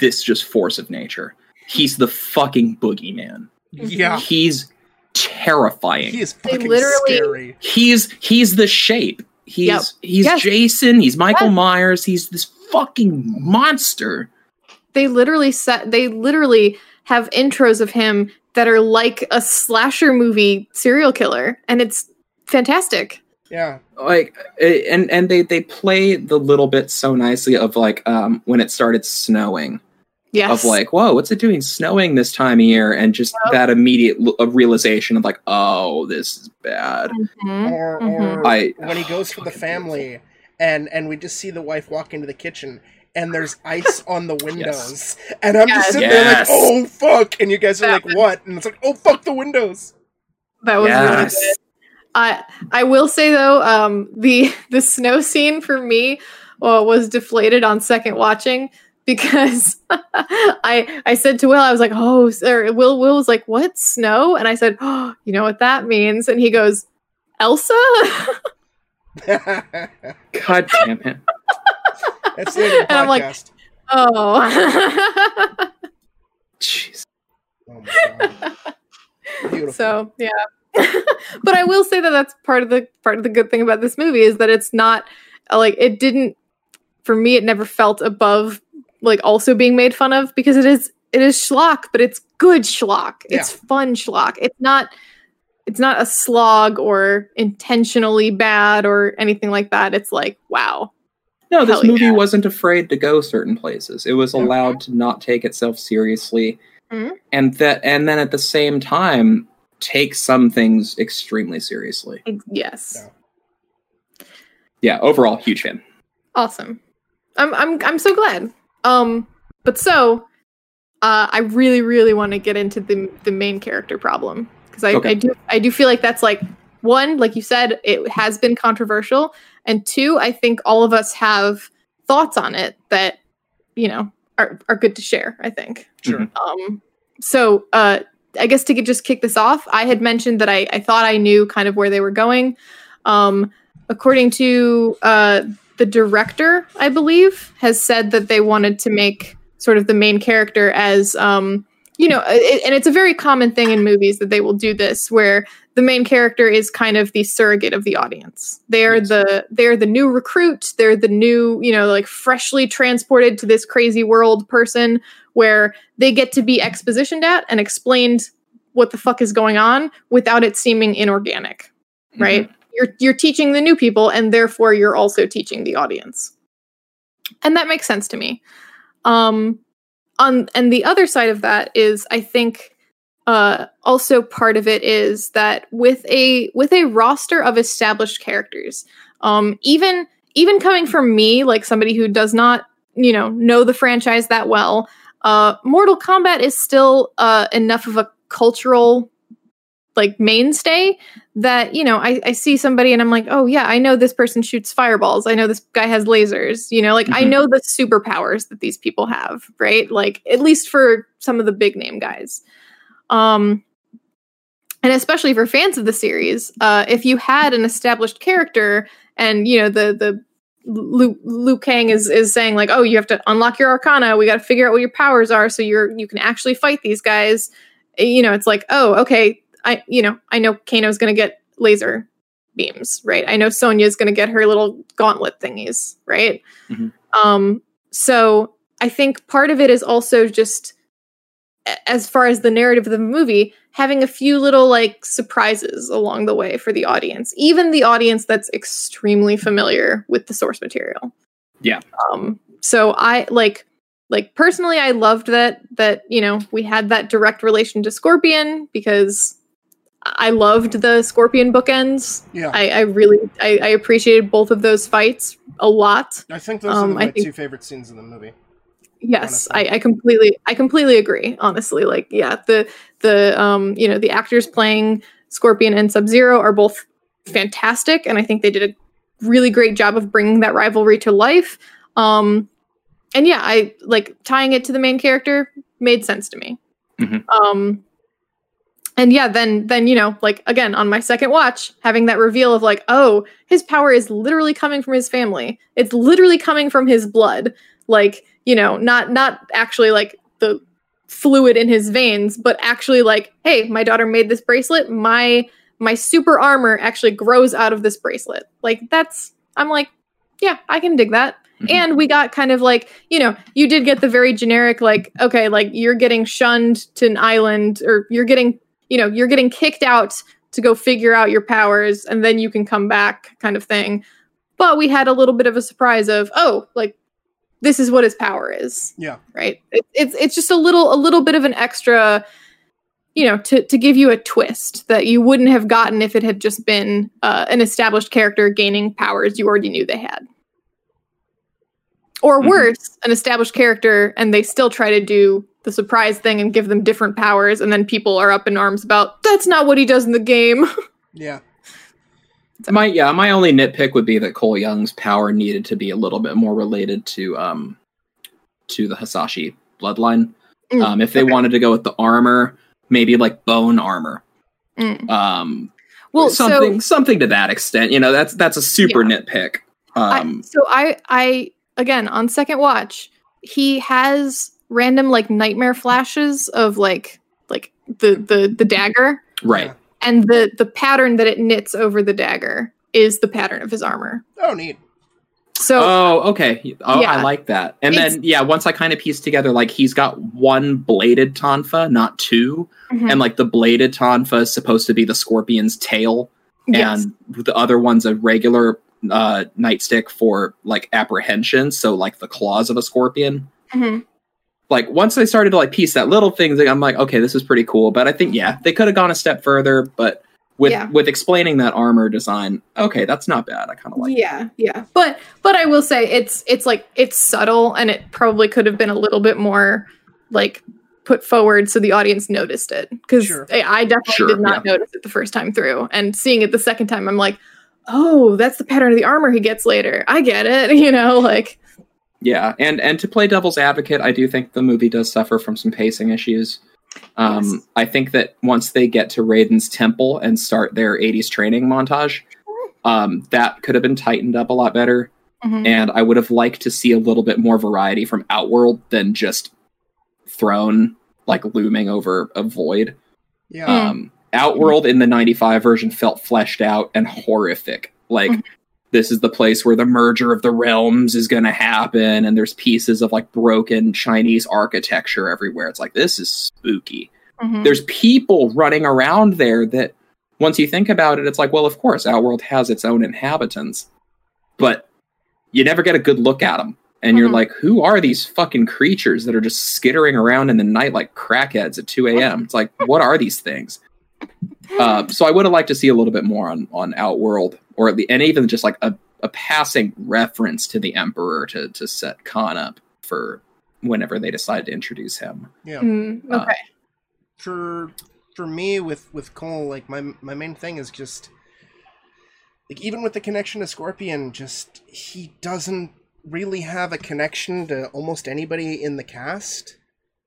this just force of nature. He's the fucking boogeyman. Yeah. He's terrifying. He is They fucking literally- scary. he's he's the shape. He's Yep. he's Yes. Jason. He's Michael Yes. Myers. He's this fucking monster. they literally set they literally have intros of him that are like a slasher movie serial killer and it's fantastic Yeah, like eh, and and they they play the little bit so nicely of like um when it started snowing yes of like whoa what's it doing snowing this time of year and just Yep. that immediate l- realization of like oh this is bad Mhm, or, mhm. I- when he goes for the family, and and we just see the wife walk into the kitchen. And there's ice on the windows, and I'm just Yes. sitting there like, "Oh fuck!" And you guys are That like, "What?" And it's like, "Oh fuck the windows." that was really good I I will say though, um, the the snow scene for me uh, was deflated on second watching because I I said to Will, I was like, oh, or Will Will was like, what snow? And I said, oh, you know what that means? And he goes, Elsa. god damn it That's the end of the And I'm like- oh. Jeez. oh my god. Beautiful. so yeah. but I will say that that's part of the part of the good thing about this movie is that it's not like it didn't for me it never felt above like also being made fun of because it is it is schlock but it's good schlock. It's fun schlock. It's not it's not a slog or intentionally bad or anything like that. It's like wow. No this Hell movie yeah. wasn't afraid to go certain places. It was allowed to not take itself seriously Mhm. and that and then at the same time take some things extremely seriously. Yes. Yeah. yeah overall huge fan. Awesome. I'm i'm i'm so glad um but so uh i really really want to get into the the main character problem because I, Okay. I do i do feel like that's like one like you said it has been controversial and two i think all of us have thoughts on it that you know are, are good to share i think sure. um, so uh, I guess to get, just kick this off, I had mentioned that I, I thought I knew kind of where they were going. Um, according to uh, the director, I believe, has said that they wanted to make sort of the main character as um, you know, it, and it's a very common thing in movies that they will do this where the main character is kind of the surrogate of the audience. They're yes. the they're the new recruit, they're the new, you know, like freshly transported to this crazy world person where they get to be expositioned at and explained what the fuck is going on without it seeming inorganic. Mm-hmm. Right? You're you're teaching the new people and therefore you're also teaching the audience. And that makes sense to me. Um on and the other side of that is I think uh, also part of it is that with a with a roster of established characters, um, even even coming from me, like somebody who does not you know know the franchise that well, uh, Mortal Kombat is still uh, enough of a cultural like mainstay that you know I, I see somebody and i'm like oh yeah i know this person shoots fireballs i know this guy has lasers you know like mm-hmm. i know the superpowers that these people have right like at least for some of the big name guys um and especially for fans of the series uh if you had an established character and you know the the Liu, Liu Kang is is saying like, oh, you have to unlock your arcana. We got to figure out what your powers are so you're you can actually fight these guys. You know, it's like, oh, okay, I you know I know Kano's going to get laser beams, right? I know Sonya's going to get her little gauntlet thingies, right? Mm-hmm. Um, so I think part of it is also just as far as the narrative of the movie, having a few little like surprises along the way for the audience, even the audience that's extremely familiar with the source material. Yeah. Um, so I like like personally I loved that that, you know, we had that direct relation to Scorpion because I loved the Scorpion bookends. Yeah, I, I really I, I, appreciated both of those fights a lot. I think those um, are my think, two favorite scenes in the movie. Yes, I, I, completely I completely agree. Honestly, like yeah, the the um you know the actors playing Scorpion and Sub Zero are both fantastic, and I think they did a really great job of bringing that rivalry to life. Um, and yeah, I like tying it to the main character made sense to me. Mm-hmm. Um, and yeah then then you know like again on my second watch having that reveal of like oh his power is literally coming from his family. It's literally coming from his blood. Like you know not not actually like the fluid in his veins but actually like hey my daughter made this bracelet. My my super armor actually grows out of this bracelet. Like that's i'm like yeah i can dig that. Mm-hmm. and we got kind of like you know you did get the very generic like okay like you're getting shunned to an island or you're getting you know, you're getting kicked out to go figure out your powers and then you can come back kind of thing. But we had a little bit of a surprise of, oh, like this is what his power is. Yeah. Right. It, it's it's just a little a little bit of an extra, you know, to to give you a twist that you wouldn't have gotten if it had just been uh, an established character gaining powers you already knew they had. Or mm-hmm. worse, an established character and they still try to do the surprise thing and give them different powers, and then people are up in arms about that's not what he does in the game. yeah. My yeah, my only nitpick would be that Cole Young's power needed to be a little bit more related to um to the Hasashi bloodline. Mm, um, if they okay. wanted to go with the armor, maybe like bone armor. Mm. Um, well, something so, something to that extent. You know, that's that's a super yeah. nitpick. Um, I, so I I again on second watch, he has random like nightmare flashes of like like the the the dagger. Right. And the the pattern that it knits over the dagger is the pattern of his armor. Oh neat. So oh okay. Oh yeah. i like that. And it's, then yeah once i kind of piece together like he's got one bladed tonfa not 2 mm-hmm. and like the bladed tonfa is supposed to be the scorpion's tail. Yes. and the other one's a regular uh nightstick for like apprehension so like the claws of a scorpion mm-hmm like once I started to like piece that little thing, I'm like, okay, this is pretty cool. But I think yeah, they could have gone a step further. But with yeah. with explaining that armor design, okay, that's not bad. I kind of like. Yeah, it. yeah. But but I will say it's it's like it's subtle, and it probably could have been a little bit more like put forward so the audience noticed it because sure. I, I, definitely sure, did not yeah. notice it the first time through, and seeing it the second time, I'm like, oh, that's the pattern of the armor he gets later. I get it, you know, like. Yeah, and and to play devil's advocate, I do think the movie does suffer from some pacing issues. Um, yes. I think that once they get to Raiden's temple and start their 80s training montage, um, that could have been tightened up a lot better. Mhm. and I would have liked to see a little bit more variety from Outworld than just throne like looming over a void. Yeah. Mm. Um, Outworld in the 95 version felt fleshed out and horrific. Like, Mhm. this is the place where the merger of the realms is going to happen, and there's pieces of like broken Chinese architecture everywhere. It's like, this is spooky. Mhm. There's people running around there that, once you think about it, it's like, well, of course, Outworld has its own inhabitants, but you never get a good look at them. And you're Mhm. like, who are these fucking creatures that are just skittering around in the night like crackheads at 2 a.m.? It's like, what are these things? Uh, so I would have liked to see a little bit more on on Outworld, or at least, and even just like a, a passing reference to the Emperor to to set Kahn up for whenever they decide to introduce him. yeah. Mm, uh, okay. for for me with with Cole, like my my main thing is just like even with the connection to Scorpion, just he doesn't really have a connection to almost anybody in the cast.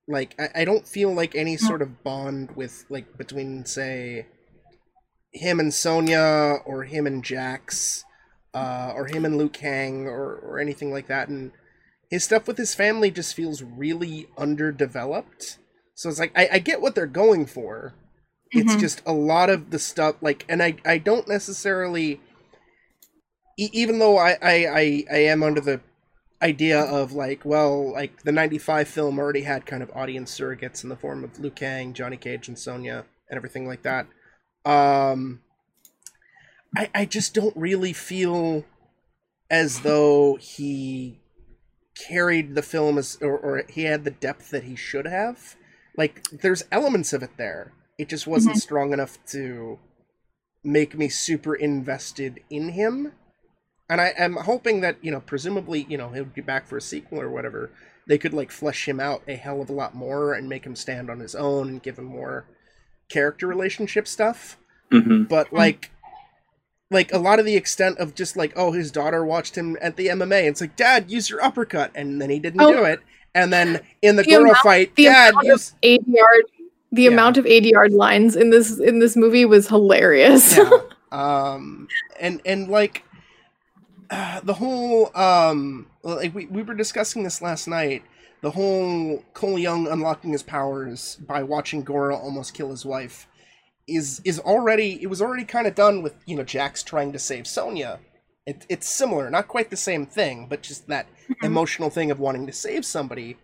Like I, I don't feel like any sort of bond with like between say him and Sonya or him and Jax, uh, or him and Liu Kang or or anything like that. And his stuff with his family just feels really underdeveloped. So it's like I, I get what they're going for. It's Mhm. just a lot of the stuff like, and I I don't necessarily, even though I, I I I am under the idea of like, well, like the '95 film already had kind of audience surrogates in the form of Liu Kang, Johnny Cage, and Sonya, and everything like that. Um, I I just don't really feel as though he carried the film as or, or he had the depth that he should have. Like there's elements of it there. It just wasn't strong enough to make me super invested in him and i am hoping that you know presumably you know he'll be back for a sequel or whatever they could like flesh him out a hell of a lot more and make him stand on his own and give him more character relationship stuff hmm but like like a lot of the extent of just like oh his daughter watched him at the MMA And it's like dad use your uppercut and then he didn't Oh. do it and then in the The girl amount- fight the dad amount of use ADR the Yeah. amount of ADR lines in this in this movie was hilarious. yeah. um and and like the whole um like we, we were discussing this last night the whole Cole Young unlocking his powers by watching Goro almost kill his wife is is already it was already kind of done with you know Jax trying to save Sonya. It, it's similar not quite the same thing but just that emotional thing of wanting to save somebody.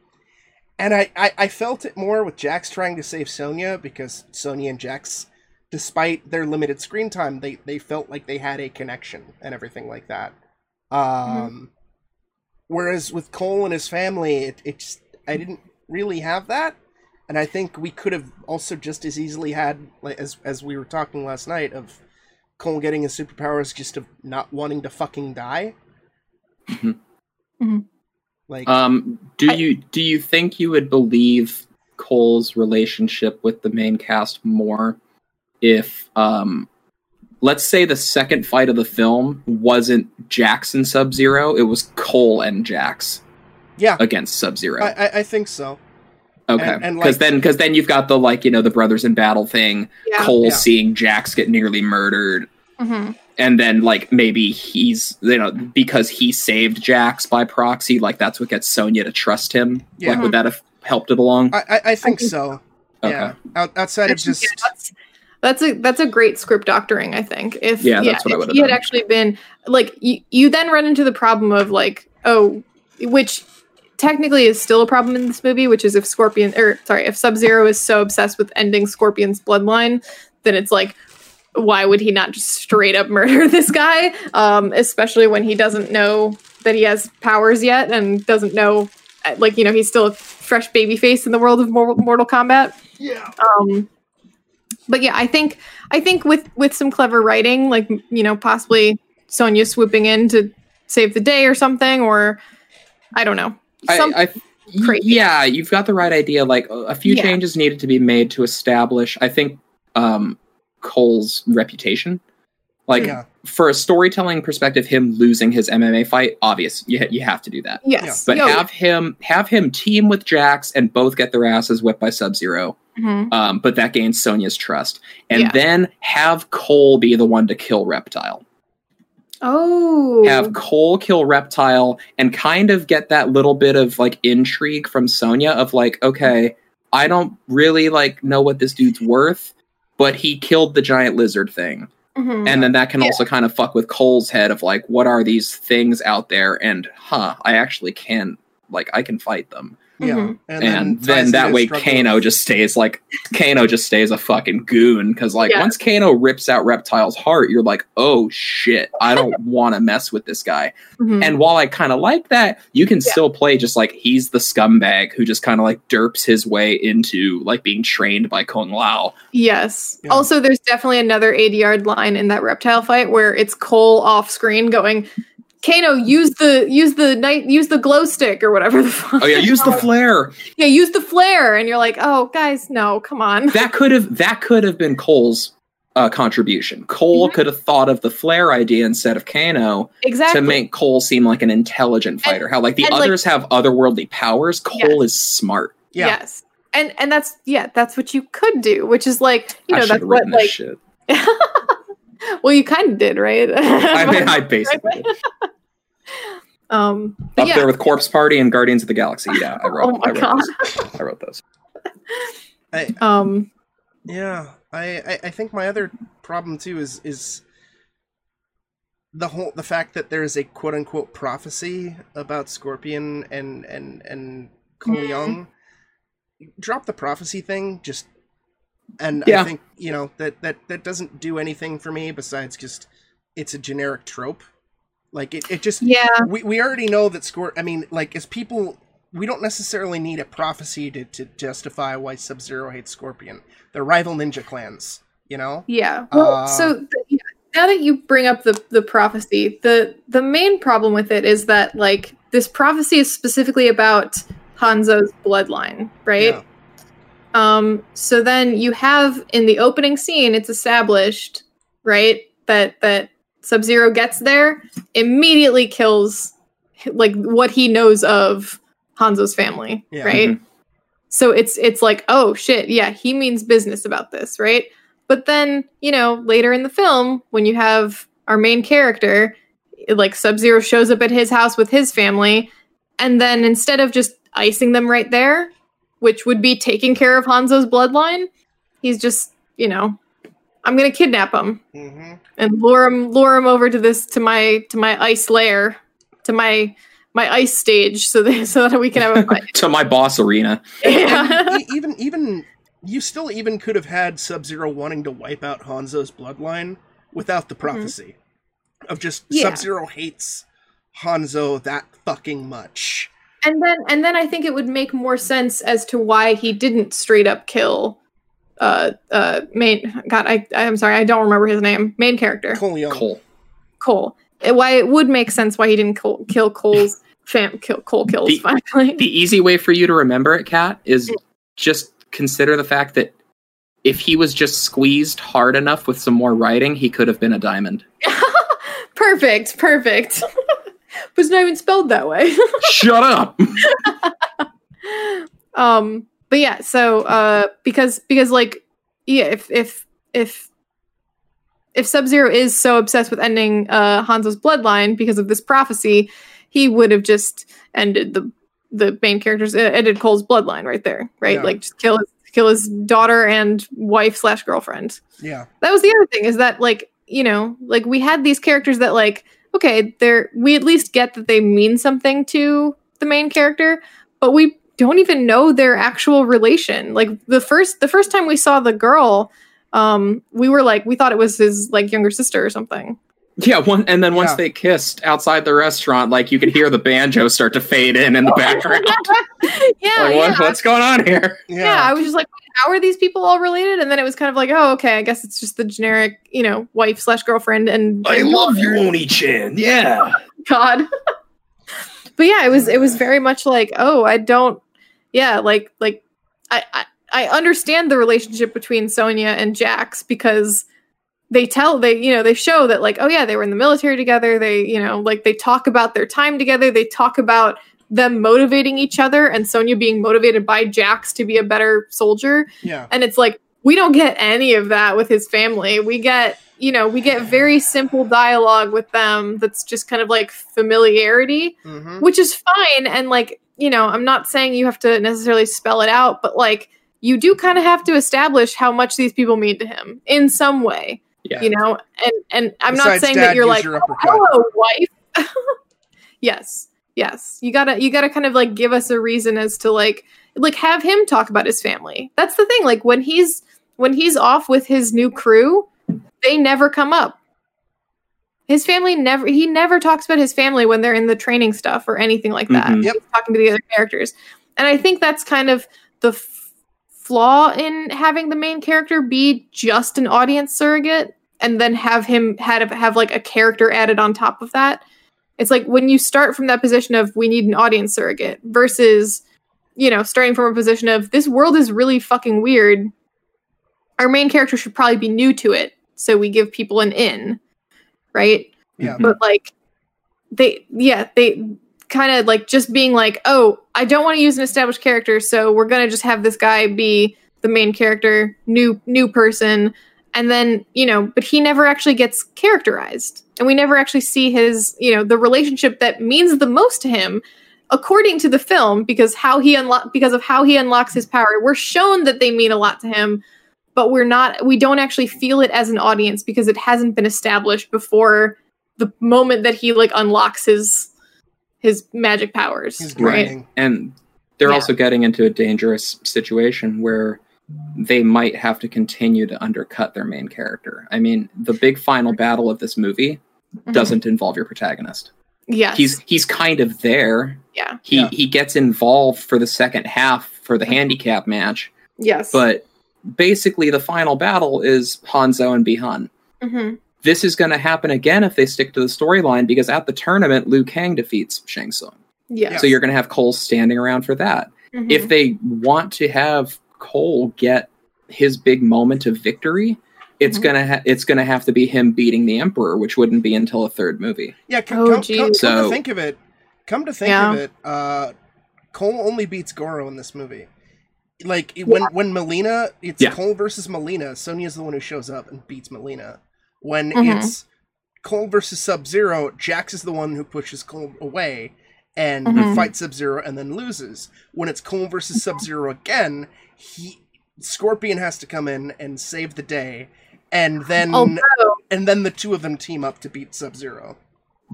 And I, I I felt it more with Jax trying to save Sonya because Sonya and Jax despite their limited screen time, they they felt like they had a connection and everything like that. Um, whereas with Cole and his family, it, it just I didn't really have that, and I think we could have also just as easily had like as as we were talking last night of Cole getting his superpowers just of not wanting to fucking die. Mhm. Mhm. Like Um, do I- you do you think you would believe Cole's relationship with the main cast more if, um, let's say the second fight of the film wasn't Jax and Sub Zero, it was Cole and Jax yeah, against Sub Zero. I, I I think so. Okay, and- and, because like- then because then you've got the like you know the brothers in battle thing. Yeah. Cole Yeah. seeing Jax get nearly murdered, Mhm. and then like maybe he's you know because he saved Jax by proxy, like that's what gets Sonya to trust him. Yeah. Like would that have helped it along? I I, I think think so. Okay. Yeah. Out, outside of Actually, just yeah, that's, that's a that's a great script doctoring. I think if Yeah, that's what I would've he had actually been like you, you then run into the problem of like oh, which technically is still a problem in this movie, which is if Scorpion or sorry if Sub Zero is so obsessed with ending Scorpion's bloodline, then it's like why would he not just straight up murder this guy? Um, especially when he doesn't know that he has powers yet and doesn't know, uh, like you know, he's still a fresh baby face in the world of Mortal, Mortal Kombat. yeah. Um, but yeah, I think I think with with some clever writing, like you know, possibly Sonya swooping in to save the day or something, or I don't know. Some, I, I crazy. yeah, you've got the right idea. Like a a few Yeah. changes needed to be made to establish. I think um, Cole's reputation. Like yeah. for a storytelling perspective, him losing his MMA fight, obvious. You ha- you have to do that. yes, But Yo, have him have him team with Jax and both get their asses whipped by Sub Zero. Mhm. Um, but that gains Sonya's trust, and Yeah. then have Cole be the one to kill Reptile. Oh. have Cole kill Reptile and kind of get that little bit of like intrigue from Sonya of like, okay, I don't really like know what this dude's worth, but he killed the giant lizard thing. Mhm. And then that can Yeah. also kind of fuck with Cole's head of like, what are these things out there? And huh, I actually can like I can fight them. Yeah, Mhm. And, ties then that way struggle Kano with- just stays like Kano just stays a fucking goon. Cause like Yeah. once Kano rips out Reptile's heart, you're like, oh shit, I don't wanna mess with this guy. Mhm. And while I kind of like that, you can Yeah. still play just like he's the scumbag who just kind of like derps his way into like being trained by Kung Lao. Yes. Yeah. Also, there's definitely another ADR line in that reptile fight where it's Cole off screen going, Kano, use the use the night use the glow stick or whatever the fuck. Oh yeah, use the flare. yeah, use the flare, and you're like, oh guys, no, come on. That could have that could have been Cole's uh, contribution. Cole Mhm. could have thought of the flare idea instead of Kano exactly. to make Cole seem like an intelligent fighter. How like the and, like- others have otherworldly powers, Cole is smart. Yeah, Yes. And and that's yeah, that's what you could do, which is like, you know, should that's what like shit. well, you kind of did, right? I mean, I basically did. Um, but up yeah, there with Corpse Party and Guardians of the Galaxy. Yeah, I wrote. Oh my I wrote God. Those. I wrote those. I, um, yeah. I, I I think my other problem too is is the whole the fact that there is a quote unquote prophecy about Scorpion and and and Cole Mhm. Young. Drop the prophecy thing, just and Yeah. I think you know that that that doesn't do anything for me besides just it's a generic trope. Like it, it just yeah, we, we already know that score i mean like as people we don't necessarily need a prophecy to, to justify why sub-zero hates scorpion they're rival ninja clans you know Yeah. Well, Uh, so th- now that you bring up the the prophecy, the the main problem with it is that like this prophecy is specifically about Hanzo's bloodline, right? Yeah. Um so then you have in the opening scene it's established, right, that that Sub-Zero gets there, immediately kills like what he knows of Hanzo's family, Yeah. right? Mm-hmm. So it's it's like, oh shit, yeah, he means business about this, right? But then, you know, later in the film, when you have our main character, like Sub Zero shows up at his house with his family, and then instead of just icing them right there, which would be taking care of Hanzo's bloodline, he's just, you know, I'm gonna kidnap him hmm and lure him lure him over to this to my to my ice lair, to my my ice stage, so that so that we can have a fight. to my boss arena. yeah. even even you still even could have had sub-zero wanting to wipe out hanzo's bloodline without the prophecy of just Mm-hmm. Yeah. sub-zero hates hanzo that fucking much And then and then I think it would make more sense as to why he didn't straight up kill uh uh main god I I'm sorry I don't remember his name main character Cole Young. Cole. Cole why it would make sense why he didn't kill, kill Cole's fam kill Cole kills The- finally The easy way for you to remember it, Kat, is just consider the fact that if he was just squeezed hard enough with some more writing, he could have been a diamond. perfect perfect but it's not even spelled that way Shut up. um but yeah so uh because because like yeah if if if if sub-zero is so obsessed with ending uh hanzo's bloodline because of this prophecy he would have just ended the the main characters uh, ended cole's bloodline right there right? Yeah. like just kill his kill his daughter and wife slash girlfriend. Yeah. That was the other thing is that like you know like we had these characters that like okay they're we at least get that they mean something to the main character but we don't even know their actual relation like the first the first time we saw the girl um we were like we thought it was his like younger sister or something Yeah, one and then once Yeah. they kissed outside the restaurant, like you could hear the banjo start to fade in in the background. yeah like, what, yeah. what's going on here? yeah i was just like how are these people all related and then it was kind of like oh okay i guess it's just the generic you know wife slash girlfriend and I love you, Oni-chan. Yeah. god but yeah it was it was very much like oh i don't yeah like like i i, I understand the relationship between Sonya and jax because they tell they you know they show that like oh yeah they were in the military together they you know like they talk about their time together they talk about them motivating each other and Sonya being motivated by jax to be a better soldier yeah and it's like we don't get any of that with his family. We get, you know, we get very simple dialogue with them that's just kind of like familiarity, Mhm. which is fine. And like, you know, I'm not saying you have to necessarily spell it out, but like, you do kind of have to establish how much these people mean to him in some way, Yeah. you know. And and I'm not saying Dad, that you're like, your oh, uppercut. hello, wife. yes, yes. You gotta you gotta kind of like give us a reason as to like like have him talk about his family. That's the thing. Like when he's when he's off with his new crew, they never come up. His family never he never talks about his family when they're in the training stuff or anything like that. Mhm. He's talking to the other characters. And I think that's kind of the f- flaw in having the main character be just an audience surrogate and then have him had have like a character added on top of that. It's like when you start from that position of we need an audience surrogate versus you know, starting from a position of this world is really fucking weird. Our main character should probably be new to it, so we give people an in, right? Yeah. Mm-hmm. But like they yeah, they kind of like just being like, "Oh, I don't want to use an established character, so we're going to just have this guy be the main character, new new person." And then, you know, but he never actually gets characterized. And we never actually see his, you know, the relationship that means the most to him according to the film because how he unlock because of how he unlocks his power we're shown that they mean a lot to him but we're not we don't actually feel it as an audience because it hasn't been established before the moment that he like unlocks his his magic powers He's right and they're Yeah. also getting into a dangerous situation where they might have to continue to undercut their main character. I mean, the big final battle of this movie Mhm. doesn't involve your protagonist. yeah He's he's kind of there. yeah He Yeah. he gets involved for the second half for the handicap match, yes but basically the final battle is Hanzo and Bi-Han. Mhm. This is going to happen again if they stick to the storyline because at the tournament Liu Kang defeats Shang Tsung. yes So you're going to have Cole standing around for that. Mhm. if they want to have Cole get his big moment of victory, it's Mhm. gonna ha- it's gonna have to be him beating the Emperor, which wouldn't be until a third movie. Yeah, c- Oh, come, come, geez. come to think of it, come to think Yeah. of it, uh, Cole only beats Goro in this movie. Like it- when when Mileena, it's Yeah. Cole versus Mileena. Sonya's the one who shows up and beats Mileena. When Mhm. it's Cole versus Sub Zero, Jax is the one who pushes Cole away and Mhm. fights Sub Zero and then loses. When it's Cole versus Sub Zero again, he Scorpion has to come in and save the day, and then although and then the two of them team up to beat Sub Zero.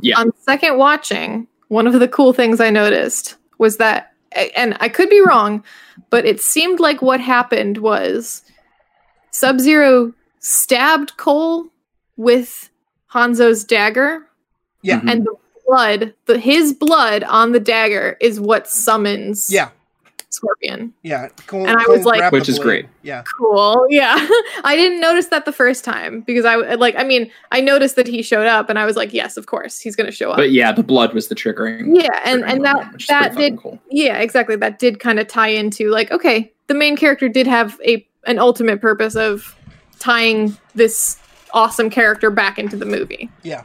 Yeah. on second watching, one of the cool things I noticed was that, and I could be wrong, but it seemed like what happened was Sub Zero stabbed Cole with Hanzo's dagger, Yeah. And the blood, the his blood on the dagger, is what summons Yeah, Scorpion. yeah. Cole, And I was like- Which is blade. great. Yeah, Cool, yeah. I didn't notice that the first time because I like. I mean, I noticed that he showed up, and I was like, yes, of course, he's going to show up. But yeah, the blood was the triggering. yeah, and triggering and moment, that which that did cool. yeah exactly that did kind of tie into like okay the main character did have a an ultimate purpose of tying this awesome character back into the movie yeah,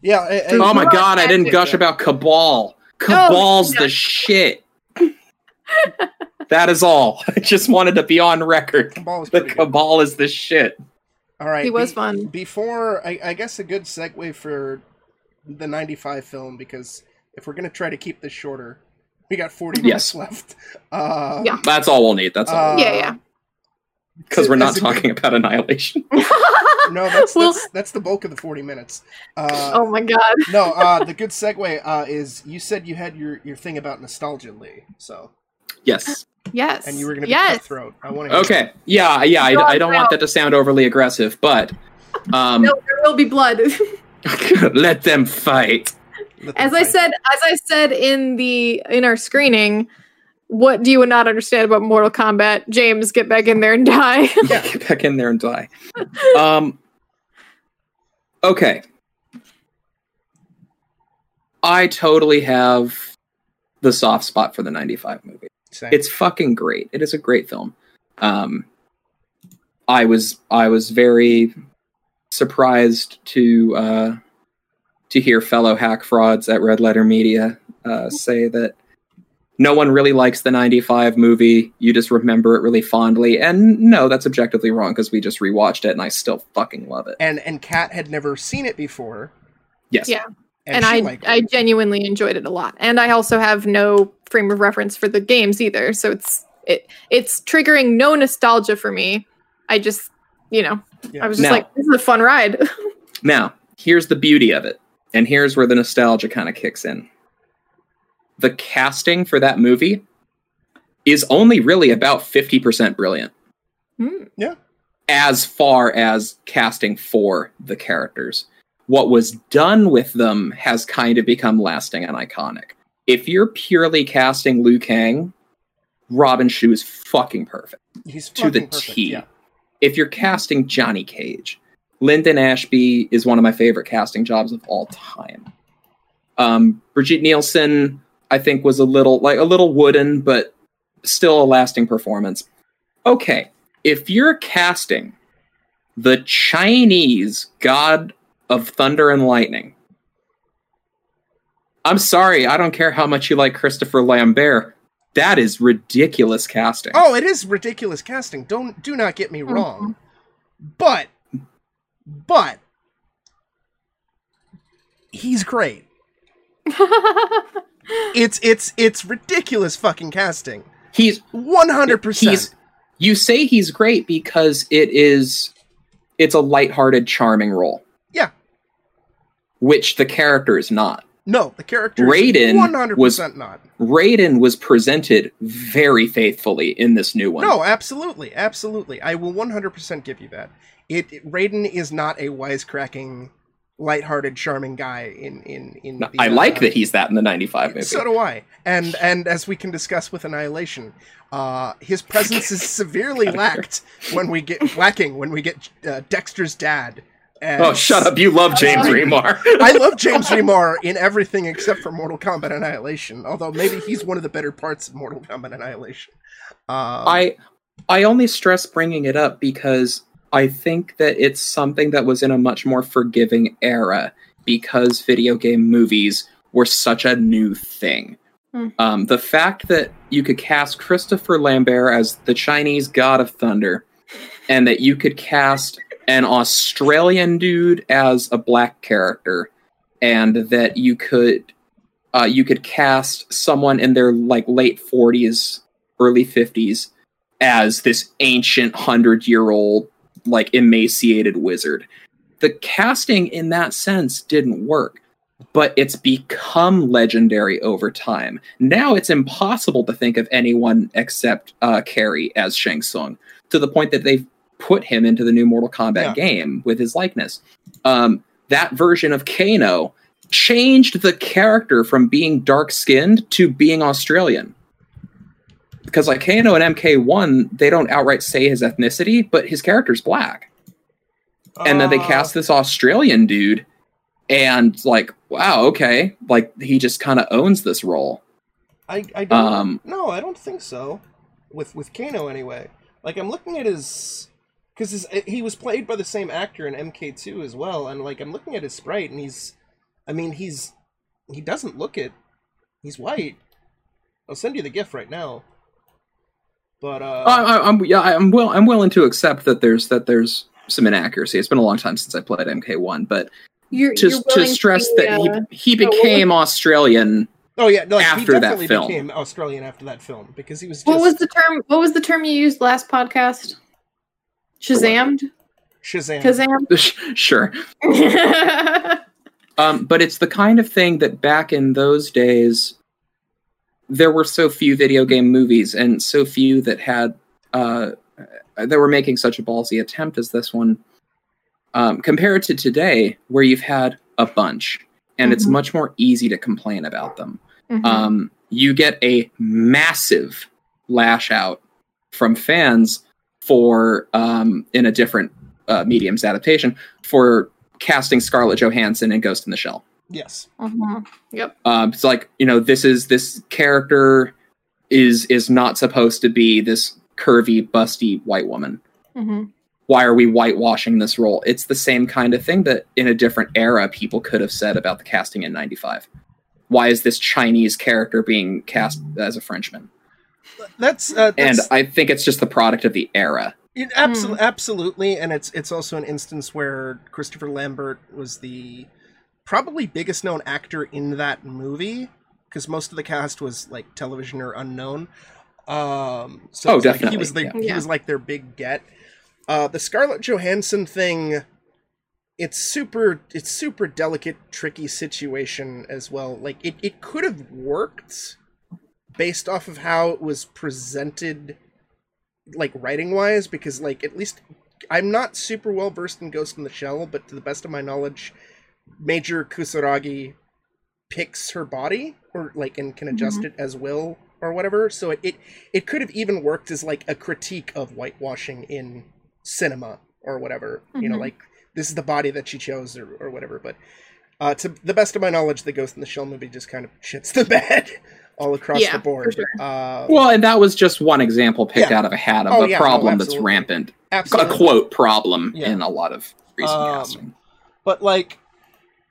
yeah. I- I- Oh my god, I didn't gush about Cabal. Cabal's yeah. the shit. that is all. I just wanted to be on record. Cabal The pretty good. Cabal is the shit. All right, He was fun. Before, I, I guess a good segue for the '95 film because if we're gonna try to keep this shorter, we got 40 minutes Yes. left. Uh, Yeah. That's all we'll need. That's all. uh, Yeah, yeah. Because we're not as a good- talking about Annihilation. No, that's Well- that's that's the bulk of the 40 minutes. Uh, oh my god no, uh, the good segue uh, is you said you had your, your thing about nostalgia, Lee. So, Yes. yes and you were going to be yes cutthroat. I want to. Okay. Yeah, yeah. I, I don't want that to sound overly aggressive, but um, no there will be blood let them fight. as i said as i said in the in our screening what do you not understand about mortal kombat james get back in there and die Yeah. Get back in there and die. Um. Okay. I totally have the soft spot for the 95 movie. It's fucking great. It is a great film. Um, I was I was very surprised to uh, to hear fellow hack frauds at Red Letter Media uh, say that no one really likes the 95 movie. You just remember it really fondly. And no, that's objectively wrong because we just rewatched it and I still fucking love it. And and Kat had never seen it before. Yes. Yeah. And, and I I genuinely enjoyed it a lot. And I also have no frame of reference for the games either, so it's it it's triggering no nostalgia for me. I just, you know, Yeah. I was just Now- like this is a fun ride. Now, here's the beauty of it. And here's where the nostalgia kind of kicks in. The casting for that movie is only really about 50% brilliant Hmm. as far as casting for the characters. What was done with them has kind of become lasting and iconic. If you're purely casting Liu Kang, Robin Shou is fucking perfect He's to the perfect, T. Yeah. If you're casting Johnny Cage, Linden Ashby is one of my favorite casting jobs of all time. Um, Brigitte Nielsen, I think, was a little like a little wooden, but still a lasting performance. Okay, if you're casting the Chinese god of thunder and lightning, I'm sorry, I don't care how much you like Christopher Lambert. That is ridiculous casting. Oh, it is ridiculous casting. Don't do not get me mm-hmm. wrong. But but he's great. It's it's it's ridiculous fucking casting. He's 100%. you say he's great because it is it's a lighthearted charming role Yeah. which the character is not No, the character Raiden 100% was- not. raiden was presented very faithfully in this new one No, absolutely, absolutely. I will 100% give you that. It, it Raiden is not a wisecracking, lighthearted, charming guy in in in. No, the, i like uh, that he's that in the 95 movie So do I. And and as we can discuss with Annihilation, uh, his presence is severely lacked when we get lacking when we get uh, Dexter's dad. As, oh shut up you love james remar I love James Remar in everything except for Mortal Kombat Annihilation. Although maybe he's one of the better parts of Mortal Kombat Annihilation. Um, I I only stress bringing it up because I think that it's something that was in a much more forgiving era because video game movies were such a new thing. Hmm. Um, the fact that you could cast Christopher Lambert as the Chinese god of thunder, and that you could cast an Australian dude as a black character, and that you could uh, you could cast someone in their like late forties, early fifties as this ancient hundred year old like emaciated wizard. The casting in that sense didn't work, but it's become legendary over time. Now it's impossible to think of anyone except uh, Cary as Shang Tsung, to the point that they've put him into the new Mortal Kombat Yeah. game with his likeness. Um, that version of Kano changed the character from being dark skinned to being Australian. Because like Kano and MK1, they don't outright say his ethnicity, but his character's black. And then they uh, cast this Australian dude, and like, wow, okay, like he just kind of owns this role. I, I don't. Um, no, I don't think so. With with Kano anyway. Like I'm looking at his, because he was played by the same actor in MK2 as well, and like I'm looking at his sprite, and he's, I mean he's, he doesn't look it. He's white. I'll send you the gif right now. But uh, I, I, I'm yeah, I'm will I'm willing to accept that there's that there's some inaccuracy. It's been a long time since I played MK1, but You're, to you're to willing stress be, that uh, he he no, what became Australian. oh yeah, no, he after that film. became Australian after that film because he was. Just what was the term? What was the term you used last podcast? Shazammed. Shazam? Shazam. sure, um, but it's the kind of thing that back in those days there were so few video game movies and so few that had uh, that were making such a ballsy attempt as this one um, compared to today where you've had a bunch and it's Mhm. much more easy to complain about them Mhm. um, you get a massive lash out from fans for um, in a different uh, mediums adaptation for casting Scarlett Johansson in Ghost in the Shell. Yes. Mhm. Yep. Um, it's like you know this is this character is is not supposed to be this curvy, busty white woman. Mhm. Why are we whitewashing this role? It's the same kind of thing that in a different era people could have said about the casting in '95. why is this Chinese character being cast as a Frenchman? That's, uh, And I think it's just the product of the era. It, absolutely, absolutely, and it's it's also an instance where Christopher Lambert was the probably biggest known actor in that movie because most of the cast was like television or unknown. Um, so Oh, it's like he was the yeah. he Yeah. was like their big get. Uh, the Scarlett Johansson thing, it's super it's super delicate, tricky situation as well. Like it it could have worked based off of how it was presented like writing wise because like at least I'm not super well versed in Ghost in the Shell, but to the best of my knowledge, Major Kusanagi picks her body or like and can adjust it as will or whatever. So it, it it could have even worked as like a critique of whitewashing in cinema or whatever. You know, Mhm. like this is the body that she chose or, or whatever. But uh, to the best of my knowledge, the Ghost in the Shell movie just kind of shits the bed all across Yeah, the board. sure. Uh, Well, and that was just one example picked Yeah. out of a hat of Oh, a yeah, no, problem that's absolutely. rampant. A quote problem Yeah. in a lot of recent Um, casting. But like,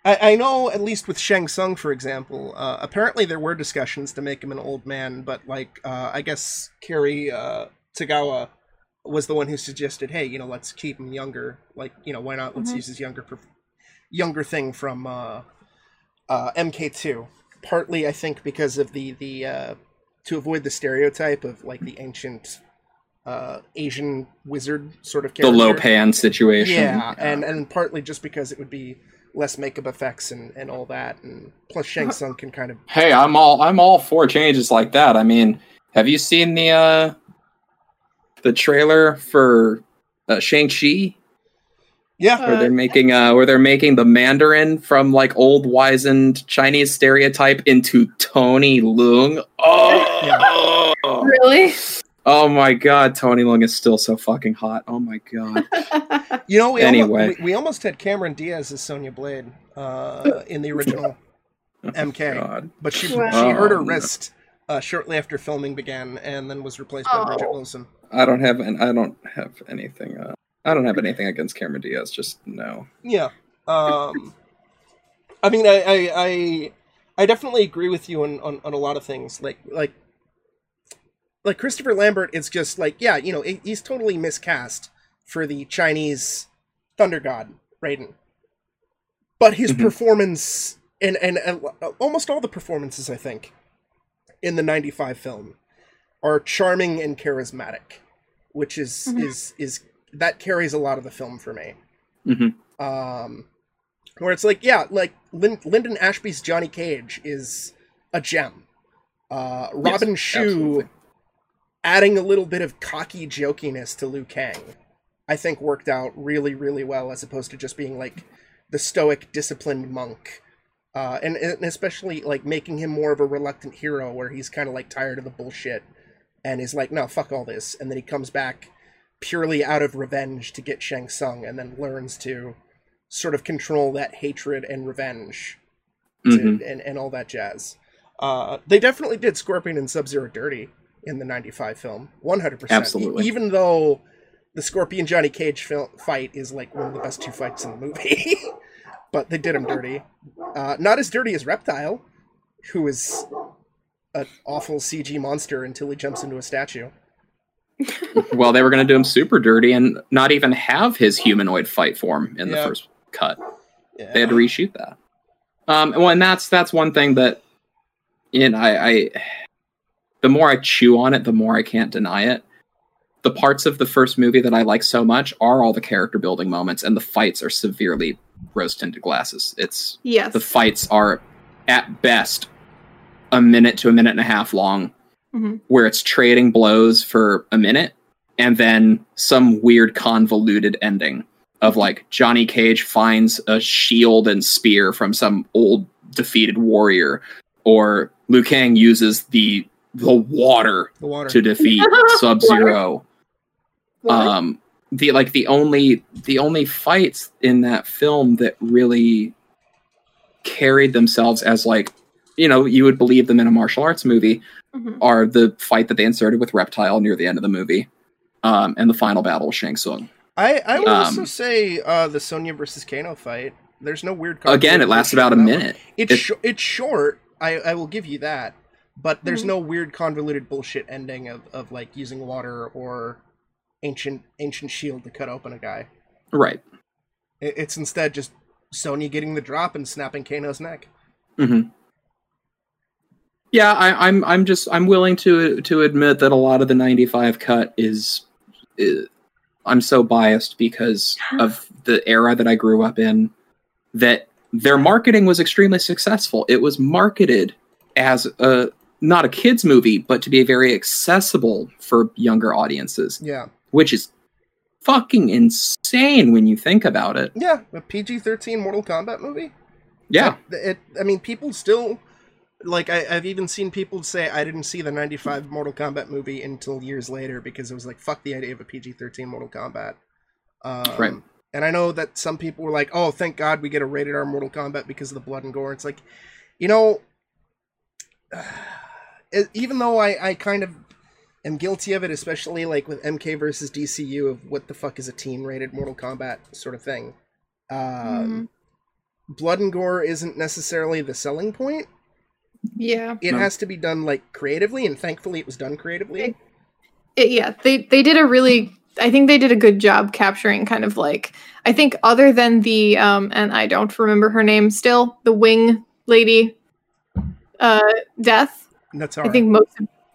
I, I know at least with Shang Tsung, for example, uh, apparently there were discussions to make him an old man, but like, uh, I guess Cary uh, Tagawa was the one who suggested, hey, you know, let's keep him younger. Like, you know, why not? Let's Mhm. use his younger, perf- younger thing from uh, uh, MK2. Partly, I think, because of the the uh, to avoid the stereotype of like the ancient uh, Asian wizard sort of The character. Lo Pan situation. Yeah, and and partly just because it would be less makeup effects and, and all that, and plus Shang Tsung can kind of hey, I'm all I'm all for changes like that. I mean, have you seen the uh the trailer for uh, Shang Chi yeah where Uh, they're making uh where they're making the Mandarin from like old wizened Chinese stereotype into Tony Leung? Oh, Really? Oh my god, Tony Leung is still so fucking hot. Oh my god. you know we Anyway. almost, we, we almost had Cameron Diaz as Sonya Blade uh, in the original MK, God. but she Wow. she hurt her Oh, wrist uh, shortly after filming began, and then was replaced by Bridgette Oh. Wilson. I don't have an, I don't have anything uh I don't have anything against Cameron Diaz, just no. Yeah. Um, I mean, I, I, I, I definitely agree with you on, on, on a lot of things. Like, like, like Christopher Lambert is just like, yeah, you know, he- he's totally miscast for the Chinese thunder god Raiden. But his Mhm. performance and, and and almost all the performances, I think, in the '95 film, are charming and charismatic, which is Mhm. is is that carries a lot of the film for me hmm um where it's like yeah like Lyn- Linden Ashby's johnny cage is a gem uh Robin Shou absolutely. Adding a little bit of cocky jokiness to liu kang i think worked out really really well as opposed to just being like the stoic disciplined monk uh and, and especially like making him more of a reluctant hero where he's kind of like tired of the bullshit and is like no fuck all this and then he comes back purely out of revenge to get shang Tsung, and then learns to sort of control that hatred and revenge to, Mhm. and, and all that jazz. Uh, they definitely did Scorpion and Sub Zero dirty in the 95 film. 100%. Absolutely. E- even though the Scorpion Johnny Cage fil- fight is like one of the best two fights in the movie. but they did him dirty. Uh, not as dirty as Reptile, who is an awful CG monster until he jumps into a statue. well, they were going to do him super dirty and not even have his humanoid fight form in Yeah. the first cut. Yeah. They had to reshoot that. Um, well, and that's that's one thing that, you know, I, I, the more I chew on it, the more I can't deny it. The parts of the first movie that I like so much are all the character building moments, and the fights are severely rose tinted glasses. It's Yes. the fights are at best a minute to a minute and a half long Mhm. where it's trading blows for a minute and then some weird convoluted ending of like Johnny Cage finds a shield and spear from some old defeated warrior or Liu Kang uses the the water the water. to defeat Sub-Zero um the like the only the only fights in that film that really carried themselves as like you know you would believe them in a martial arts movie Mhm. are the fight that they inserted with reptile near the end of the movie um and the final battle with shang Tsung. I, I would also Um, say uh, the Sonya versus Kano fight. There's no weird. again it lasts about a that one. minute It's sh- it's short, I, I will give you that. But there's Mhm. no weird convoluted bullshit ending of, of like using water or ancient ancient shield to cut open a guy. Right. It, it's instead just Sonya getting the drop and snapping Kano's neck. hmm Yeah, I, I'm I'm just I'm willing to to admit that a lot of the '95 cut is, is I'm so biased because of the era that I grew up in that their marketing was extremely successful. It was marketed as a not a kids movie, but to be very accessible for younger audiences, Yeah. which is fucking insane when you think about it. Yeah. A PG 13 Mortal Kombat movie? Yeah. Like, it, I mean, people still. Like, I, I've even seen people say I didn't see the 95 Mortal Kombat movie until years later because it was like, fuck the idea of a PG 13 Mortal Kombat. Um, Right. And I know that some people were like, oh, thank God we get a rated R Mortal Kombat because of the blood and gore. It's like, you know, even though I, I kind of am guilty of it, especially like with MK versus DCU of what the fuck is a teen rated Mortal Kombat sort of thing. Um, blood and gore isn't necessarily the selling point. Yeah. It No. has to be done like creatively, and thankfully it was done creatively. It, yeah, they they did a really I think they did a good job capturing kind of like I think other than the um and I don't remember her name still, the wing lady uh death. Nitara. I think most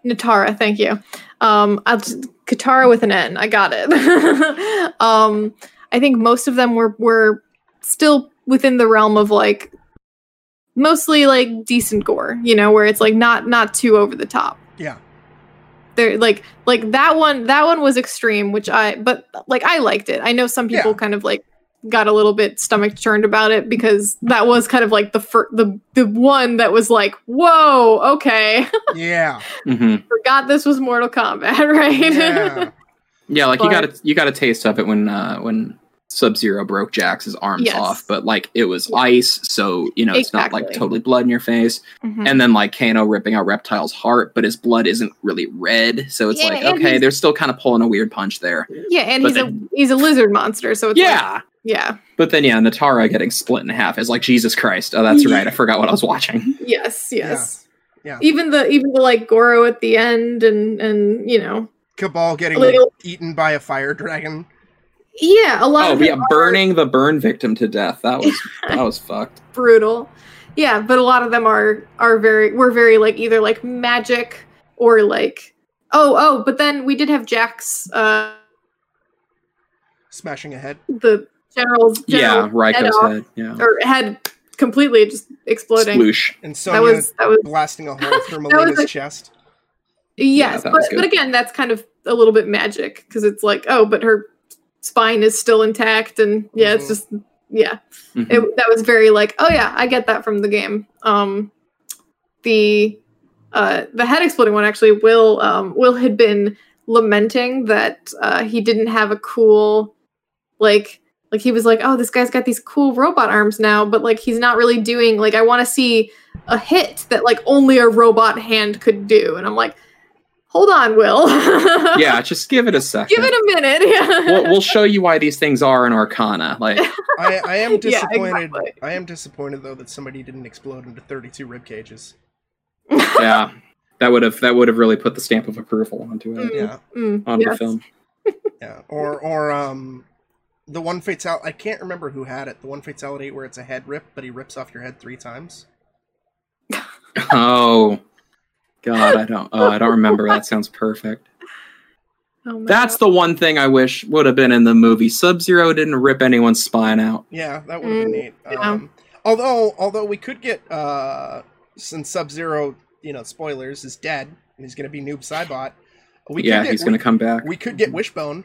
Nitara, thank you. Um I'll just, Katara with an N. I got it. um I think most of them were were still within the realm of like mostly like decent gore, you know, where it's like not not too over the top yeah, there like like that one that one was extreme which i but like i liked it i know some people Yeah. kind of like got a little bit stomach churned about it because that was kind of like the fir- the the one that was like whoa okay yeah, hmm forgot this was mortal kombat right yeah. Yeah, like you got a you got a taste of it when uh when Sub Zero broke Jax's arms Yes. off, but like it was Yeah. ice, so you know it's not like totally blood in your face. Mhm. And then like Kano ripping out Reptile's heart, but his blood isn't really red, so it's Yeah, like okay, they're still kind of pulling a weird punch there. yeah and but he's a he's a lizard monster so it's like, yeah, yeah but then yeah, Nitara getting split in half is like Jesus Christ. Oh, that's right, I forgot what I was watching. yes yes Yeah. even the even the like goro at the end and and you know Cabal getting A little- eaten by a fire dragon. yeah a lot Oh of yeah, them are- burning the burn victim to death. That was that was fucked. brutal. Yeah, but a lot of them are are very were very like either like magic or like oh oh, but then we did have Jax's uh Smashing ahead. head. The general's Yeah, general head off, head. Yeah, or head completely just exploding. sploosh. And That Sonya was that was blasting a hole through That Mileena's a- chest. yes, that but but again, that's kind of a little bit magic because it's like oh, but her spine is still intact and yeah, it's Mhm. just yeah. Mhm. it, that was very like oh yeah i get that from the game um the uh the head exploding one actually will um will had been lamenting that uh he didn't have a cool like like he was like oh this guy's got these cool robot arms now but like he's not really doing like i want to see a hit that like only a robot hand could do and i'm like hold on will yeah, just give it a second. give it a minute yeah we'll, we'll show you why these things are in Arcana. Like, I, I am Yeah, disappointed. exactly. I am disappointed though that somebody didn't explode into 32 rib cages. yeah, that would have that would have really put the stamp of approval onto it Mm. Yeah, Mm, onto yes. the film. yeah. Or or um, the one fatality. I can't remember who had it. The one fatality where it's a head rip, but he rips off your head three times. Oh, God, I don't. Oh, I don't remember. That sounds perfect. Oh That's God. the one thing I wish would have been in the movie. Sub Zero didn't rip anyone's spine out. Yeah, that would have been Mm, neat. yeah. Um, although although we could get uh, since Sub Zero, you know, spoilers is dead and he's gonna be Noob Saibot. We yeah, could get, he's gonna come back. We could get Wishbone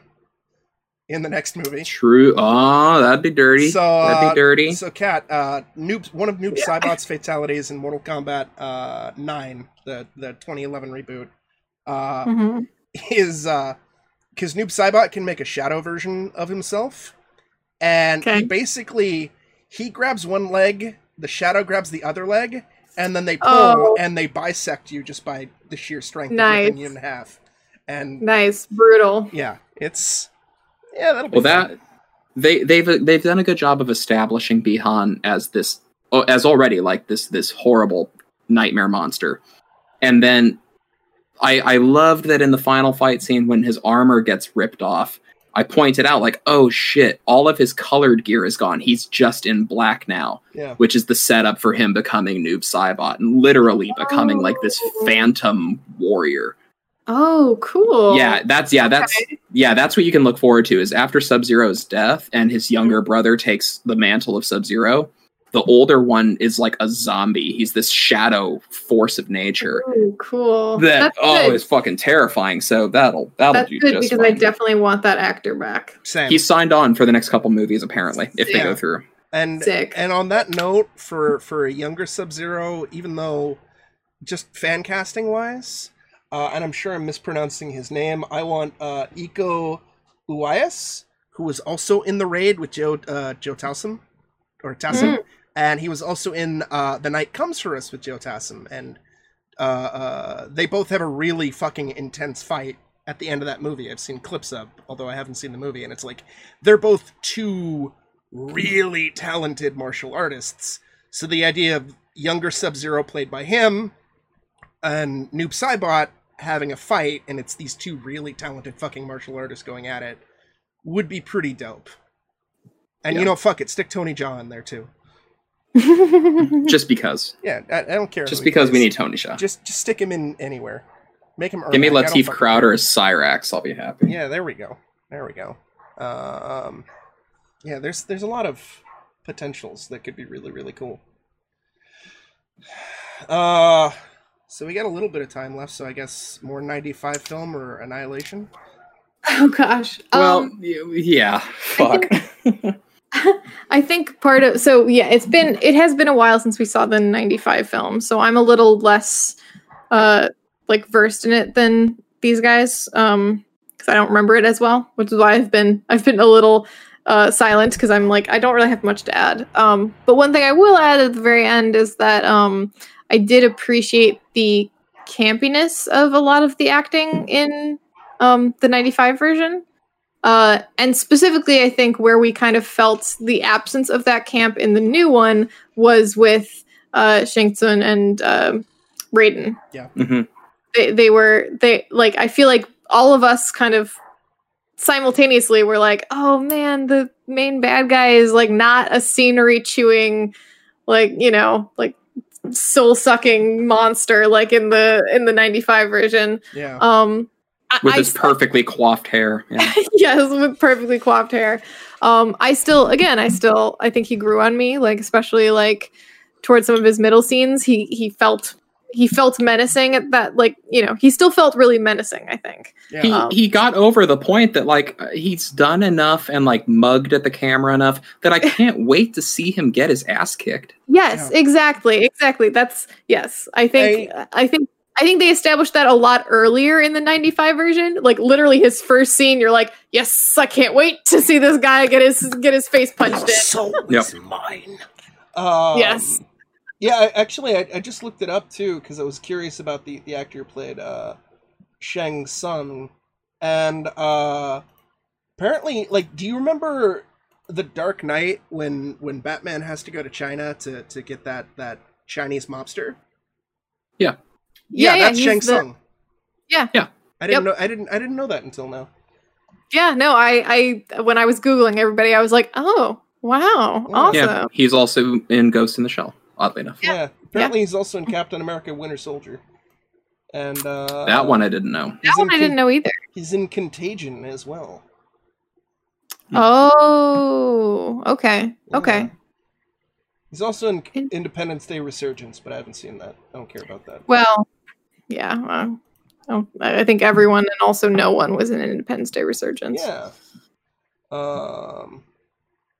in the next movie. True. Oh, that'd be dirty. So, that'd uh, be dirty. So, Kat, uh, Noob, one of Noob Yeah. Saibot's fatalities in Mortal Kombat uh, 9, the, the 2011 reboot, uh, Mhm. is because Noob Saibot can make a shadow version of himself, and Okay. he basically he grabs one leg, the shadow grabs the other leg, and then they pull Oh. and they bisect you just by the sheer strength of Nice. ripping you in half. And Nice, brutal. yeah, it's yeah, that'll be Well, fun. that they they've they've done a good job of establishing Bi-Han as this oh, as already like this this horrible nightmare monster. And then I I loved that in the final fight scene when his armor gets ripped off. I pointed out like, oh shit, all of his colored gear is gone. He's just in black now, Yeah. which is the setup for him becoming Noob Saibot and literally becoming like this Oh. phantom warrior. Oh, cool. Yeah, that's yeah, that's yeah, that's what you can look forward to is after Sub Zero's death and his younger brother takes the mantle of Sub Zero, the older one is like a zombie. He's this shadow force of nature Ooh, cool. that That's oh good. is fucking terrifying. So that'll that'll That's do good just because I definitely want that actor back. Same. He's signed on for the next couple movies apparently if they go through. and Sick. and on that note, for for a younger Sub Zero, even though just fan casting wise, uh, and I'm sure I'm mispronouncing his name, I want uh, Iko Uwais, who was also in the raid with Joe uh, Joe Tassim or Tassim, and he was also in uh, The Night Comes for Us with Joe Tassim, and uh, uh, they both have a really fucking intense fight at the end of that movie. I've seen clips of, although I haven't seen the movie, and it's like they're both two really talented martial artists. So the idea of younger Sub Zero played by him and Noob Saibot having a fight, and it's these two really talented fucking martial artists going at it, would be pretty dope. And you know, fuck it, stick Tony Jaa in there too. Just because. Yeah, I, I don't care. Just who he because we need Tony Jaa. Just just stick him in anywhere. Make him. Give me Ermac, Lateef fucking Crowder care. as Cyrax, I'll be happy. Yeah, there we go. There we go. Um, yeah, there's there's a lot of potentials that could be really really cool. Uh, so we got a little bit of time left. So I guess more '95 film or Annihilation. oh gosh. Well, Um, yeah, fuck. I think part of so yeah, it's been it has been a while since we saw the 95 film, so I'm a little less uh like versed in it than these guys um cuz I don't remember it as well, which is why I've been I've been a little uh silent cuz I'm like I don't really have much to add. Um but one thing I will add at the very end is that um I did appreciate the campiness of a lot of the acting in um the 95 version. Uh, and specifically, I think where we kind of felt the absence of that camp in the new one was with uh, Shang Tsung and uh, Raiden. Mhm. They, they were they like I feel like all of us kind of simultaneously were like, oh man, the main bad guy is like not a scenery chewing, like you know, like soul sucking monster like in the in the 95 version Yeah. um With I his still- perfectly coiffed hair. Yeah. yes, with perfectly coiffed hair. Um, I still, again, I still, I think he grew on me. Like, especially like towards some of his middle scenes, he he felt he felt menacing at that. Like, you know, he still felt really menacing. I think. yeah. He Um, he got over the point that like uh, he's done enough and like mugged at the camera enough that I can't wait to see him get his ass kicked. Yes, Yeah. exactly, exactly. That's yes. I think I think I think they established that a lot earlier in the '95 version. Like literally, his first scene, you're like, yes, I can't wait to see this guy get his get his face punched in. soul Yep. is mine. Um, Yes. Yeah, I, actually, I, I just looked it up too because I was curious about the the actor who played uh, Shang Tsung, and uh, apparently, like, do you remember the Dark Knight when when Batman has to go to China to to get that that Chinese mobster? Yeah. Yeah, that's he's Shang the- Tsung. Yeah. Yeah. I didn't know. I didn't. I didn't know that until now. Yeah, no, I, I, when I was googling everybody, I was like, oh, wow, awesome. Yeah, he's also in Ghost in the Shell. Oddly enough, Yeah. Apparently, he's also in Captain America: Winter Soldier, and uh, that one I didn't know. That one I didn't know either. He's in Contagion as well. Hmm. Oh, okay, Yeah. okay. He's also in In- Independence Day Resurgence, but I haven't seen that. I don't care about that. Well, yeah. Uh, I I think everyone and also no one was in Independence Day Resurgence. Yeah. Um.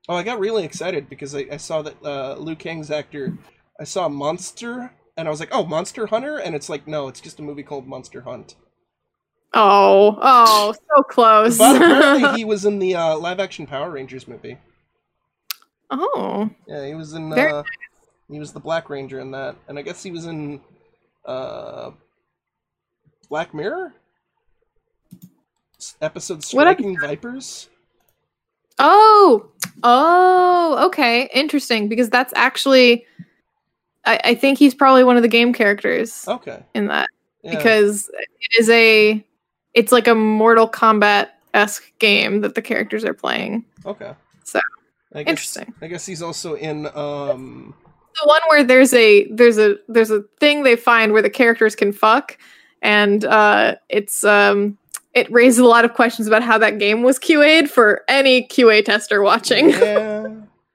Oh, I got really excited because I, I saw that uh, Liu Kang's actor. I saw Monster, and I was like, "Oh, Monster Hunter," and it's like, no, it's just a movie called Monster Hunt. Oh, oh, so close. But apparently, he was in the uh, live-action Power Rangers movie. oh, Yeah, he was in. Uh, he was the Black Ranger in that, and I guess he was in uh, Black Mirror episode "Striking Vipers." oh, oh. Okay, interesting because that's actually I, I think he's probably one of the game characters Okay. in that Yeah. because it is a it's like a Mortal Kombat esque game that the characters are playing. okay. So, I guess, interesting. I guess he's also in um The one where there's a there's a there's a thing they find where the characters can fuck, and uh, it's um it raises a lot of questions about how that game was QA'd for any QA tester watching. Yeah.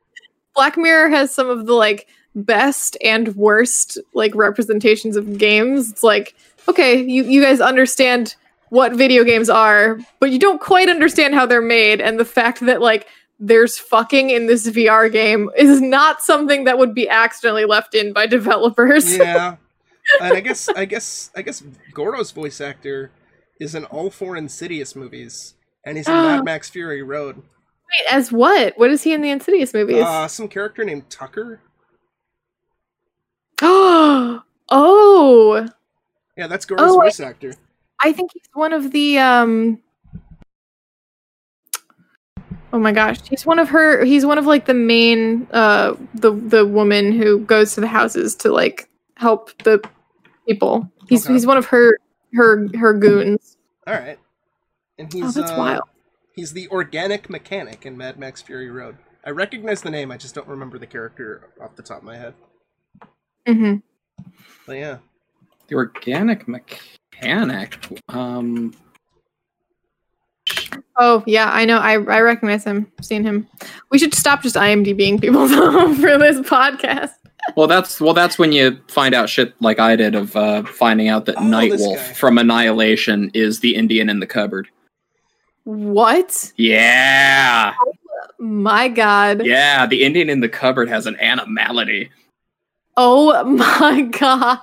Black Mirror has some of the like best and worst like representations of games. It's like, okay, you, you guys understand what video games are, but you don't quite understand how they're made, and the fact that like there's fucking in this VR game is not something that would be accidentally left in by developers. yeah. And I guess I guess I guess Goro's voice actor is in all four Insidious movies, and he's in Mad Max Fury Road. Wait, as what? What is he in the Insidious movies? Uh, some character named Tucker. oh, oh. Yeah, that's Goro's Oh, I- voice actor. I think he's one of the um Oh my gosh, he's one of her he's one of like the main uh the the woman who goes to the houses to like help the people. He's Okay. he's one of her her her goons. All right. And Oh, he's that's uh, wild. he's the organic mechanic in Mad Max Fury Road. I recognize the name, I just don't remember the character off the top of my head. Mm Mhm. But yeah. The organic mechanic. Um, Oh, yeah, I know. I I recognize him. I've seen him. We should stop just IMDbing people though for this podcast. Well, that's well, that's when you find out shit like I did of uh, finding out that Oh, this Nightwolf from Annihilation is the Indian in the cupboard. What? Yeah, My god. yeah, the Indian in the cupboard has an animality. Oh my god.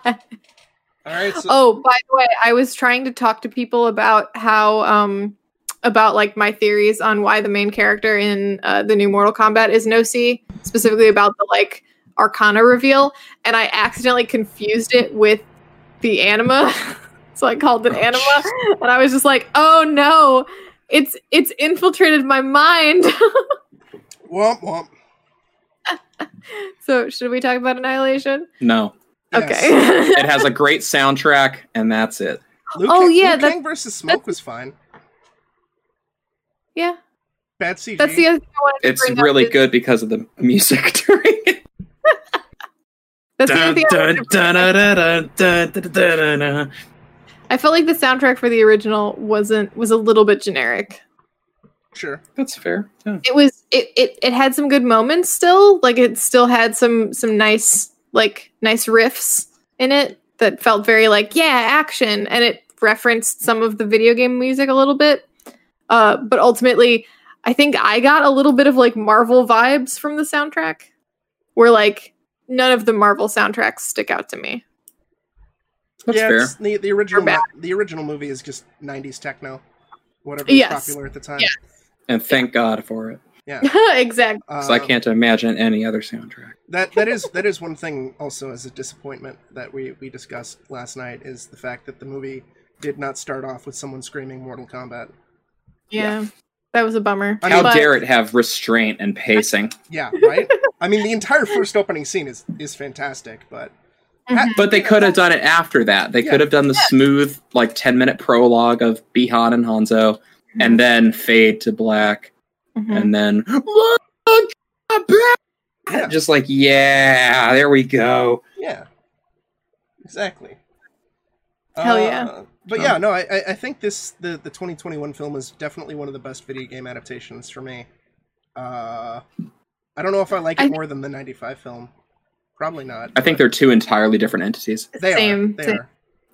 All right. So, Oh, by the way, I was trying to talk to people about how um about like my theories on why the main character in uh, the new Mortal Kombat is no C, specifically about the like Arcana reveal, and I accidentally confused it with the anima, so I called it Oh, anima, and I was just like, oh no, it's it's infiltrated my mind. womp womp. so should we talk about Annihilation? No, Yes. Okay. it has a great soundtrack, and that's it. Liu Oh, Kang, yeah, Liu that- Kang versus Smoke was fine. yeah, Bad CG. that's the other thing I wanted to It's bring up really is- good because of the music during it. That's dun, the dun, I, dun, I felt like the soundtrack for the original wasn't was a little bit generic. Sure, that's fair. Yeah. It was it, it it had some good moments still. Like it still had some some nice like nice riffs in it that felt very like yeah action, and it referenced some of the video game music a little bit. Uh, but ultimately, I think I got a little bit of like Marvel vibes from the soundtrack, where like none of the Marvel soundtracks stick out to me. That's yeah, fair. it's- the the original bad. the original movie is just '90s techno, whatever was Yes. popular at the time. Yeah. And thank God for it. Yeah. exactly. Because I Um, can't imagine any other soundtrack. That that is that is one thing also as a disappointment that we we discussed last night is the fact that the movie did not start off with someone screaming Mortal Kombat. Yeah. That was a bummer. I How But- dare it have restraint and pacing? Yeah, right. I mean, the entire first opening scene is is fantastic, but Mhm. But they could have done it after that. They Yeah. could have done the smooth, like, 10 minute prologue of Bi-Han and Hanzo, and then fade to black, Mhm. and then. "Look, Yeah. Just like, yeah, there we go. yeah, exactly. Hell yeah. Uh, But yeah, no, I I- I think this the the 2021 film is definitely one of the best video game adaptations for me. Uh, I don't know if I like it I- more than the 95 film. Probably not. I think they're two entirely different entities. they Same, are. They same.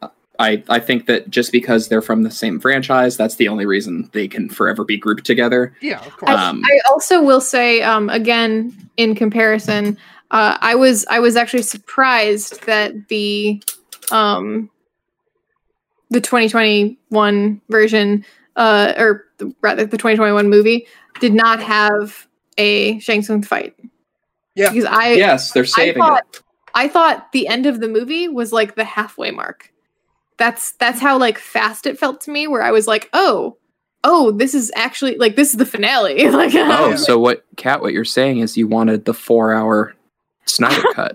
are. I, I think that just because they're from the same franchise, that's the only reason they can forever be grouped together. Yeah, of course. I, Um, I also will say, um, again, in comparison, uh, I was I was actually surprised that the um, the 2021 version, uh, or rather the 2021 movie, did not have a Shang Tsung fight. Yeah. because I yes, they're I saving thought it. I thought the end of the movie was like the halfway mark. That's that's how like fast it felt to me. Where I was like, oh, oh, this is actually like this is the finale. like, Oh, so what, Kat? What you're saying is you wanted the four-hour Snyder cut?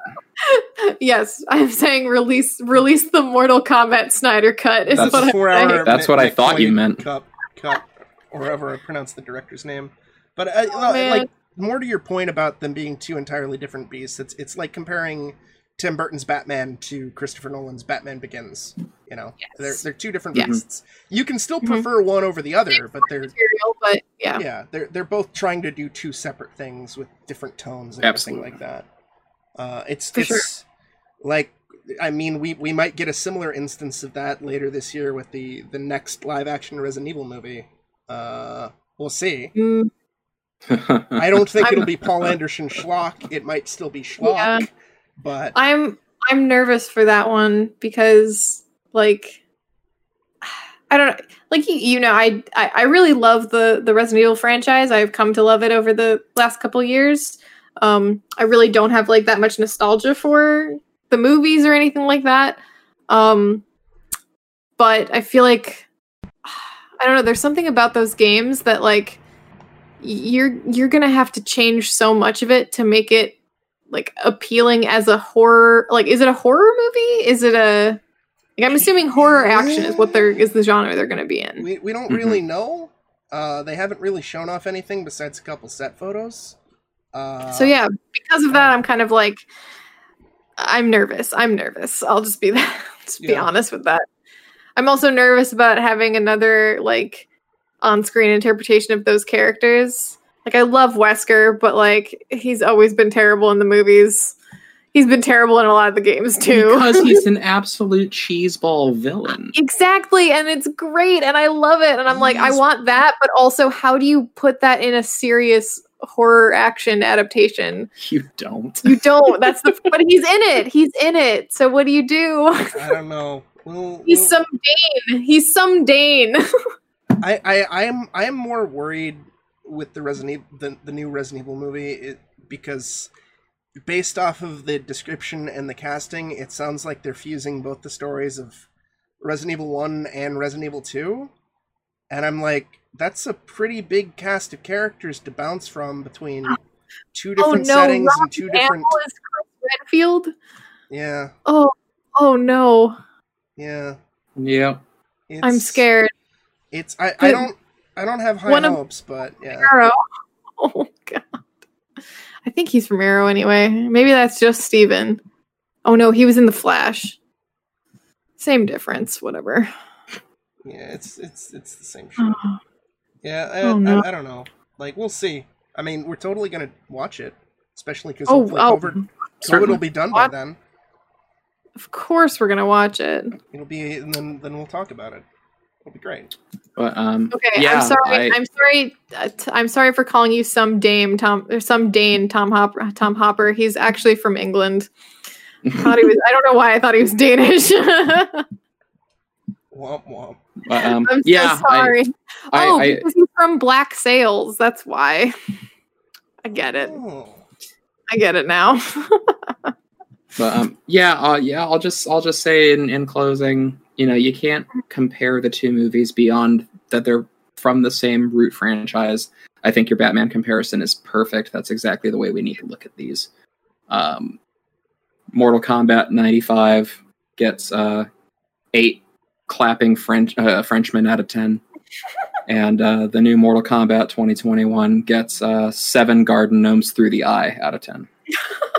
yes, I'm saying release release the Mortal Kombat Snyder cut is That's what I'm Four saying. hour That's what I thought you meant. Cup, cup, or however I pronounce the director's name. But I, Oh, man. like more to your point about them being two entirely different beasts. It's it's like comparing Tim Burton's Batman to Christopher Nolan's Batman Begins. You know, they're they're two different Yes. beasts. You can still Mhm. prefer one over the other, but they're Material, but yeah. yeah, they're they're both trying to do two separate things with different tones and Absolutely. everything like that. Uh, it's For it's like I mean we we might get a similar instance of that later this year with the the next live action Resident Evil movie. Uh, we'll see. Mm, I don't think I'm- it'll be Paul Anderson schlock. It might still be schlock, Yeah. but I'm I'm nervous for that one because like I don't know like you, you know I, I I really love the the Resident Evil franchise. I've come to love it over the last couple years. Um I really don't have like that much nostalgia for the movies or anything like that. Um but I feel like I don't know there's something about those games that like you're you're going to have to change so much of it to make it like appealing as a horror like is it a horror movie is it a like i'm assuming horror action is what they're is the genre they're going to be in we we don't Mhm. really know. Uh, they haven't really shown off anything besides a couple set photos. Uh, so yeah because of that i'm kind of like i'm nervous i'm nervous i'll just be that just be honest with that i'm also nervous about having another like on-screen interpretation of those characters like i love wesker but like he's always been terrible in the movies he's been terrible in a lot of the games too because he's an absolute cheeseball villain. Exactly, and it's great, and I love it. And I'm like, I want that, but also, how do you put that in a serious horror action adaptation? You don't. You don't. That's the. but he's in it. He's in it. So what do you do? I don't know. We'll, He's we'll- some Dane. He's some Dane. I, I, I am I am more worried with the Resident Evil, the, the new Resident Evil movie it, because based off of the description and the casting, it sounds like they're fusing both the stories of Resident Evil 1 and Resident Evil 2. And I'm like, that's a pretty big cast of characters to bounce from between two oh, different no, settings Rob and two different Amell is Chris Redfield. Yeah, Oh, oh no, yeah. Yeah. It's, I'm scared. It's I, I don't I don't have high One of- hopes, but yeah. Arrow. Oh god. I think he's from Arrow anyway. Maybe that's just Stephen. Oh no, he was in the Flash. Same difference, whatever. Yeah, it's it's it's the same shit. Oh, Yeah, I, Oh, no. I, I don't know. Like we'll see. I mean, we're totally gonna watch it, especially because oh, hopefully oh, COVID, COVID will be done by then. of course we're gonna watch it. It'll be, and then then we'll talk about it. It'll be great. But um Okay, yeah, I'm sorry. I- I'm sorry. T- I'm sorry for calling you some dame Tom or some Dane Tom Hopper. Tom Hopper. He's actually from England. thought he was. I don't know why I thought he was Danish. I'm Womp womp. but, um so yeah, sorry. I, oh, I because he's from Black Sails. That's why. I get it. Oh, I get it now. But um, yeah, uh, yeah. I'll just I'll just say in, in closing, you know, you can't compare the two movies beyond that they're from the same root franchise. I think your Batman comparison is perfect. That's exactly the way we need to look at these. Um, Mortal Kombat '95 gets uh, eight clapping French uh, Frenchmen out of ten, and uh, the new Mortal Kombat 2021 gets uh, seven garden gnomes through the eye out of ten.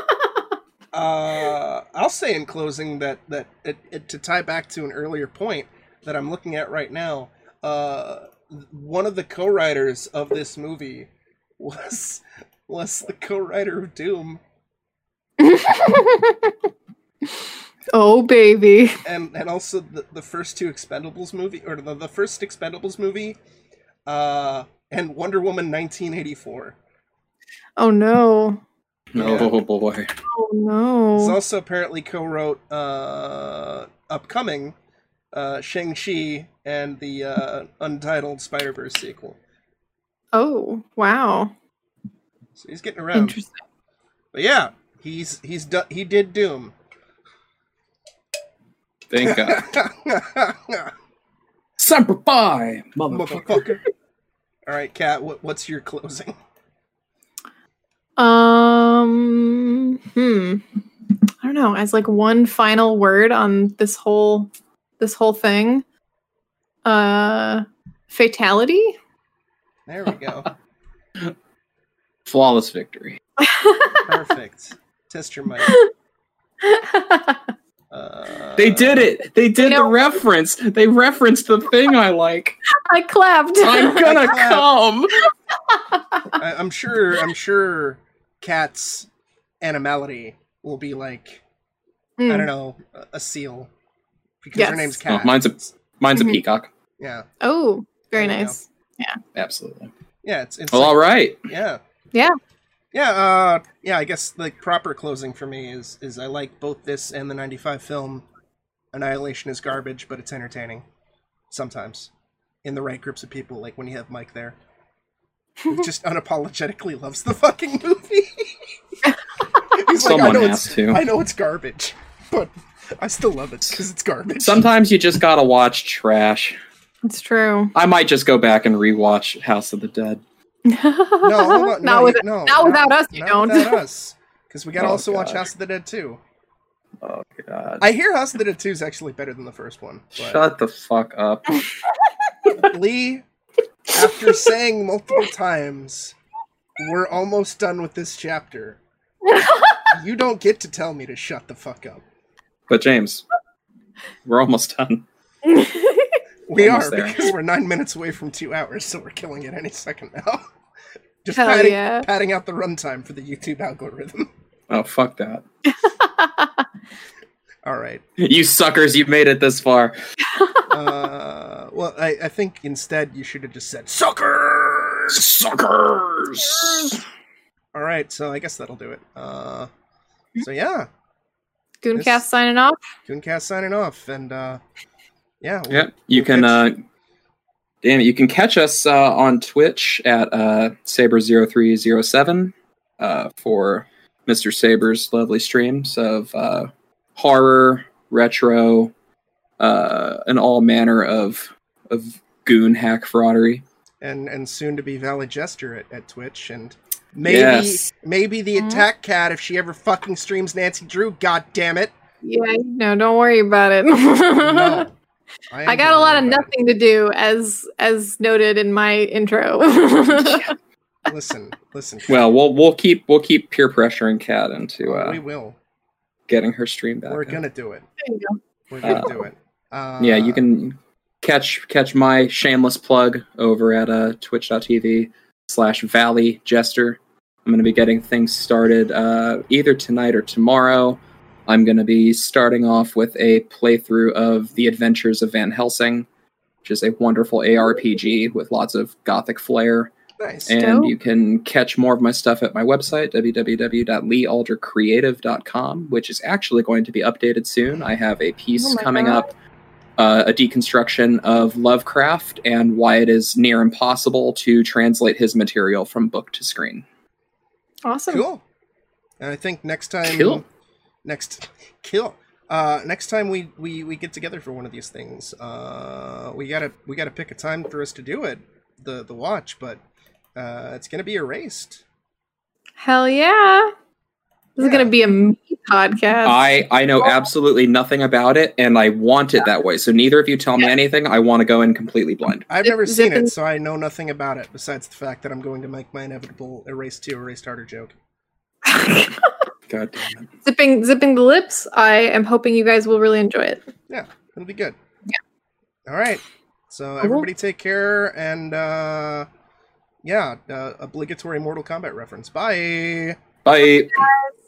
Uh, I'll say in closing that that it, it, to tie back to an earlier point that I'm looking at right now. Uh, one of the co-writers of this movie was was the co-writer of Doom. oh baby. and and also the, the first two Expendables movie or the, the first Expendables movie, uh, and Wonder Woman 1984. Oh no. Yeah. Oh boy. Oh no. He's also apparently co-wrote uh, upcoming uh, Shang Chi and the uh, untitled Spider Verse sequel. Oh wow. So he's getting around. Interesting. But yeah, he's he's do- he did Doom. Thank God. Semper Fi, motherfucker. Motherfucker. All right, Kat. What, what's your closing? Um, hmm. I don't know, as like one final word on this whole this whole thing. Uh fatality? There we go. Flawless victory. Perfect. Test your mic. Uh, They did it. They did the reference. They referenced the thing I like. I clapped. I'm gonna clap. come. I, I'm sure. I'm sure. Cat's animality will be like I Mm. don't know a, a seal because Yes. her name's Oh, Cat. mine's a- Mine's Mhm. a peacock. yeah. Oh, very There we go. nice. Absolutely. Yeah. It's, it's Well, like- all right. Yeah. Yeah. Yeah, uh yeah, I guess like proper closing for me is is I like both this and the 95 film Annihilation is garbage, but it's entertaining sometimes in the right groups of people like when you have Mike there. Who just unapologetically loves the fucking movie. He's like, I know has it's to. I know it's garbage, but I still love it because it's garbage. Sometimes you just gotta watch trash. It's true. I might just go back and rewatch House of the Dead. no, hold not no, with no, not without us, you not don't. without us. Because we gotta Oh, also watch House of the Dead too. Oh god. I hear House of the Dead 2 is actually better than the first one. But... Shut the fuck up. Lee, after saying multiple times, we're almost done with this chapter. You don't get to tell me to shut the fuck up. But James, we're almost done. We Almost are there. because we're nine minutes away from two hours, so we're killing it any second now. Just Hell padding, yeah. padding out the runtime for the YouTube algorithm. Oh fuck that. All right. You suckers, you've made it this far. Uh, well, I, I think instead you should have just said suckers. Suckers! All right, so I guess that'll do it. Uh, so yeah, Gooncast This- signing off. Gooncast signing off, and uh, yeah, we'll- Yep. You we'll can catch- uh damn it, you can catch us uh, on Twitch at uh Saber0307 uh for Mr. Saber's lovely streams of uh horror, retro, uh and all manner of of goon hack fraudery. and and soon to be Valley Jester at, at Twitch, and maybe Yes. maybe the Mhm. Attack Cat if she ever fucking streams Nancy Drew. God damn it! Yeah, no, don't worry about it. No, am I got a lot of about nothing to do, as as noted in my intro. Listen, listen. Well, we'll we'll keep we'll keep peer pressuring Cat into uh we will. Getting her stream back. We're up. gonna do it. There you go. We're gonna Uh, do it. Uh, yeah, you can catch catch my shameless plug over at uh, twitch.tv slash Valley Jester. I'm going to be getting things started uh, either tonight or tomorrow. I'm going to be starting off with a playthrough of The Adventures of Van Helsing, which is a wonderful ARPG with lots of gothic flair. Nice. And Dope. you can catch more of my stuff at my website, www.leealdercreative.com, which is actually going to be updated soon. I have a piece Oh coming God. up, uh, a deconstruction of Lovecraft and why it is near impossible to translate his material from book to screen. Awesome. Cool. And I think next time, Cool. next kill. Uh, next time we, we we get together for one of these things, uh, we gotta we gotta pick a time for us to do it, the the watch. But uh, it's gonna be erased. Hell yeah. This is gonna be a me podcast. I, I know absolutely nothing about it, and I want it that way. So neither of you tell me anything. I want to go in completely blind. I've never seen it, so I know nothing about it besides the fact that I'm going to make my inevitable erase two, erased harder joke. God damn it. zipping zipping the lips. I am hoping you guys will really enjoy it. Yeah, it'll be good. Yeah. All right. So everybody take care, and uh, yeah, uh, obligatory Mortal Kombat reference. Bye. Bye. Guys.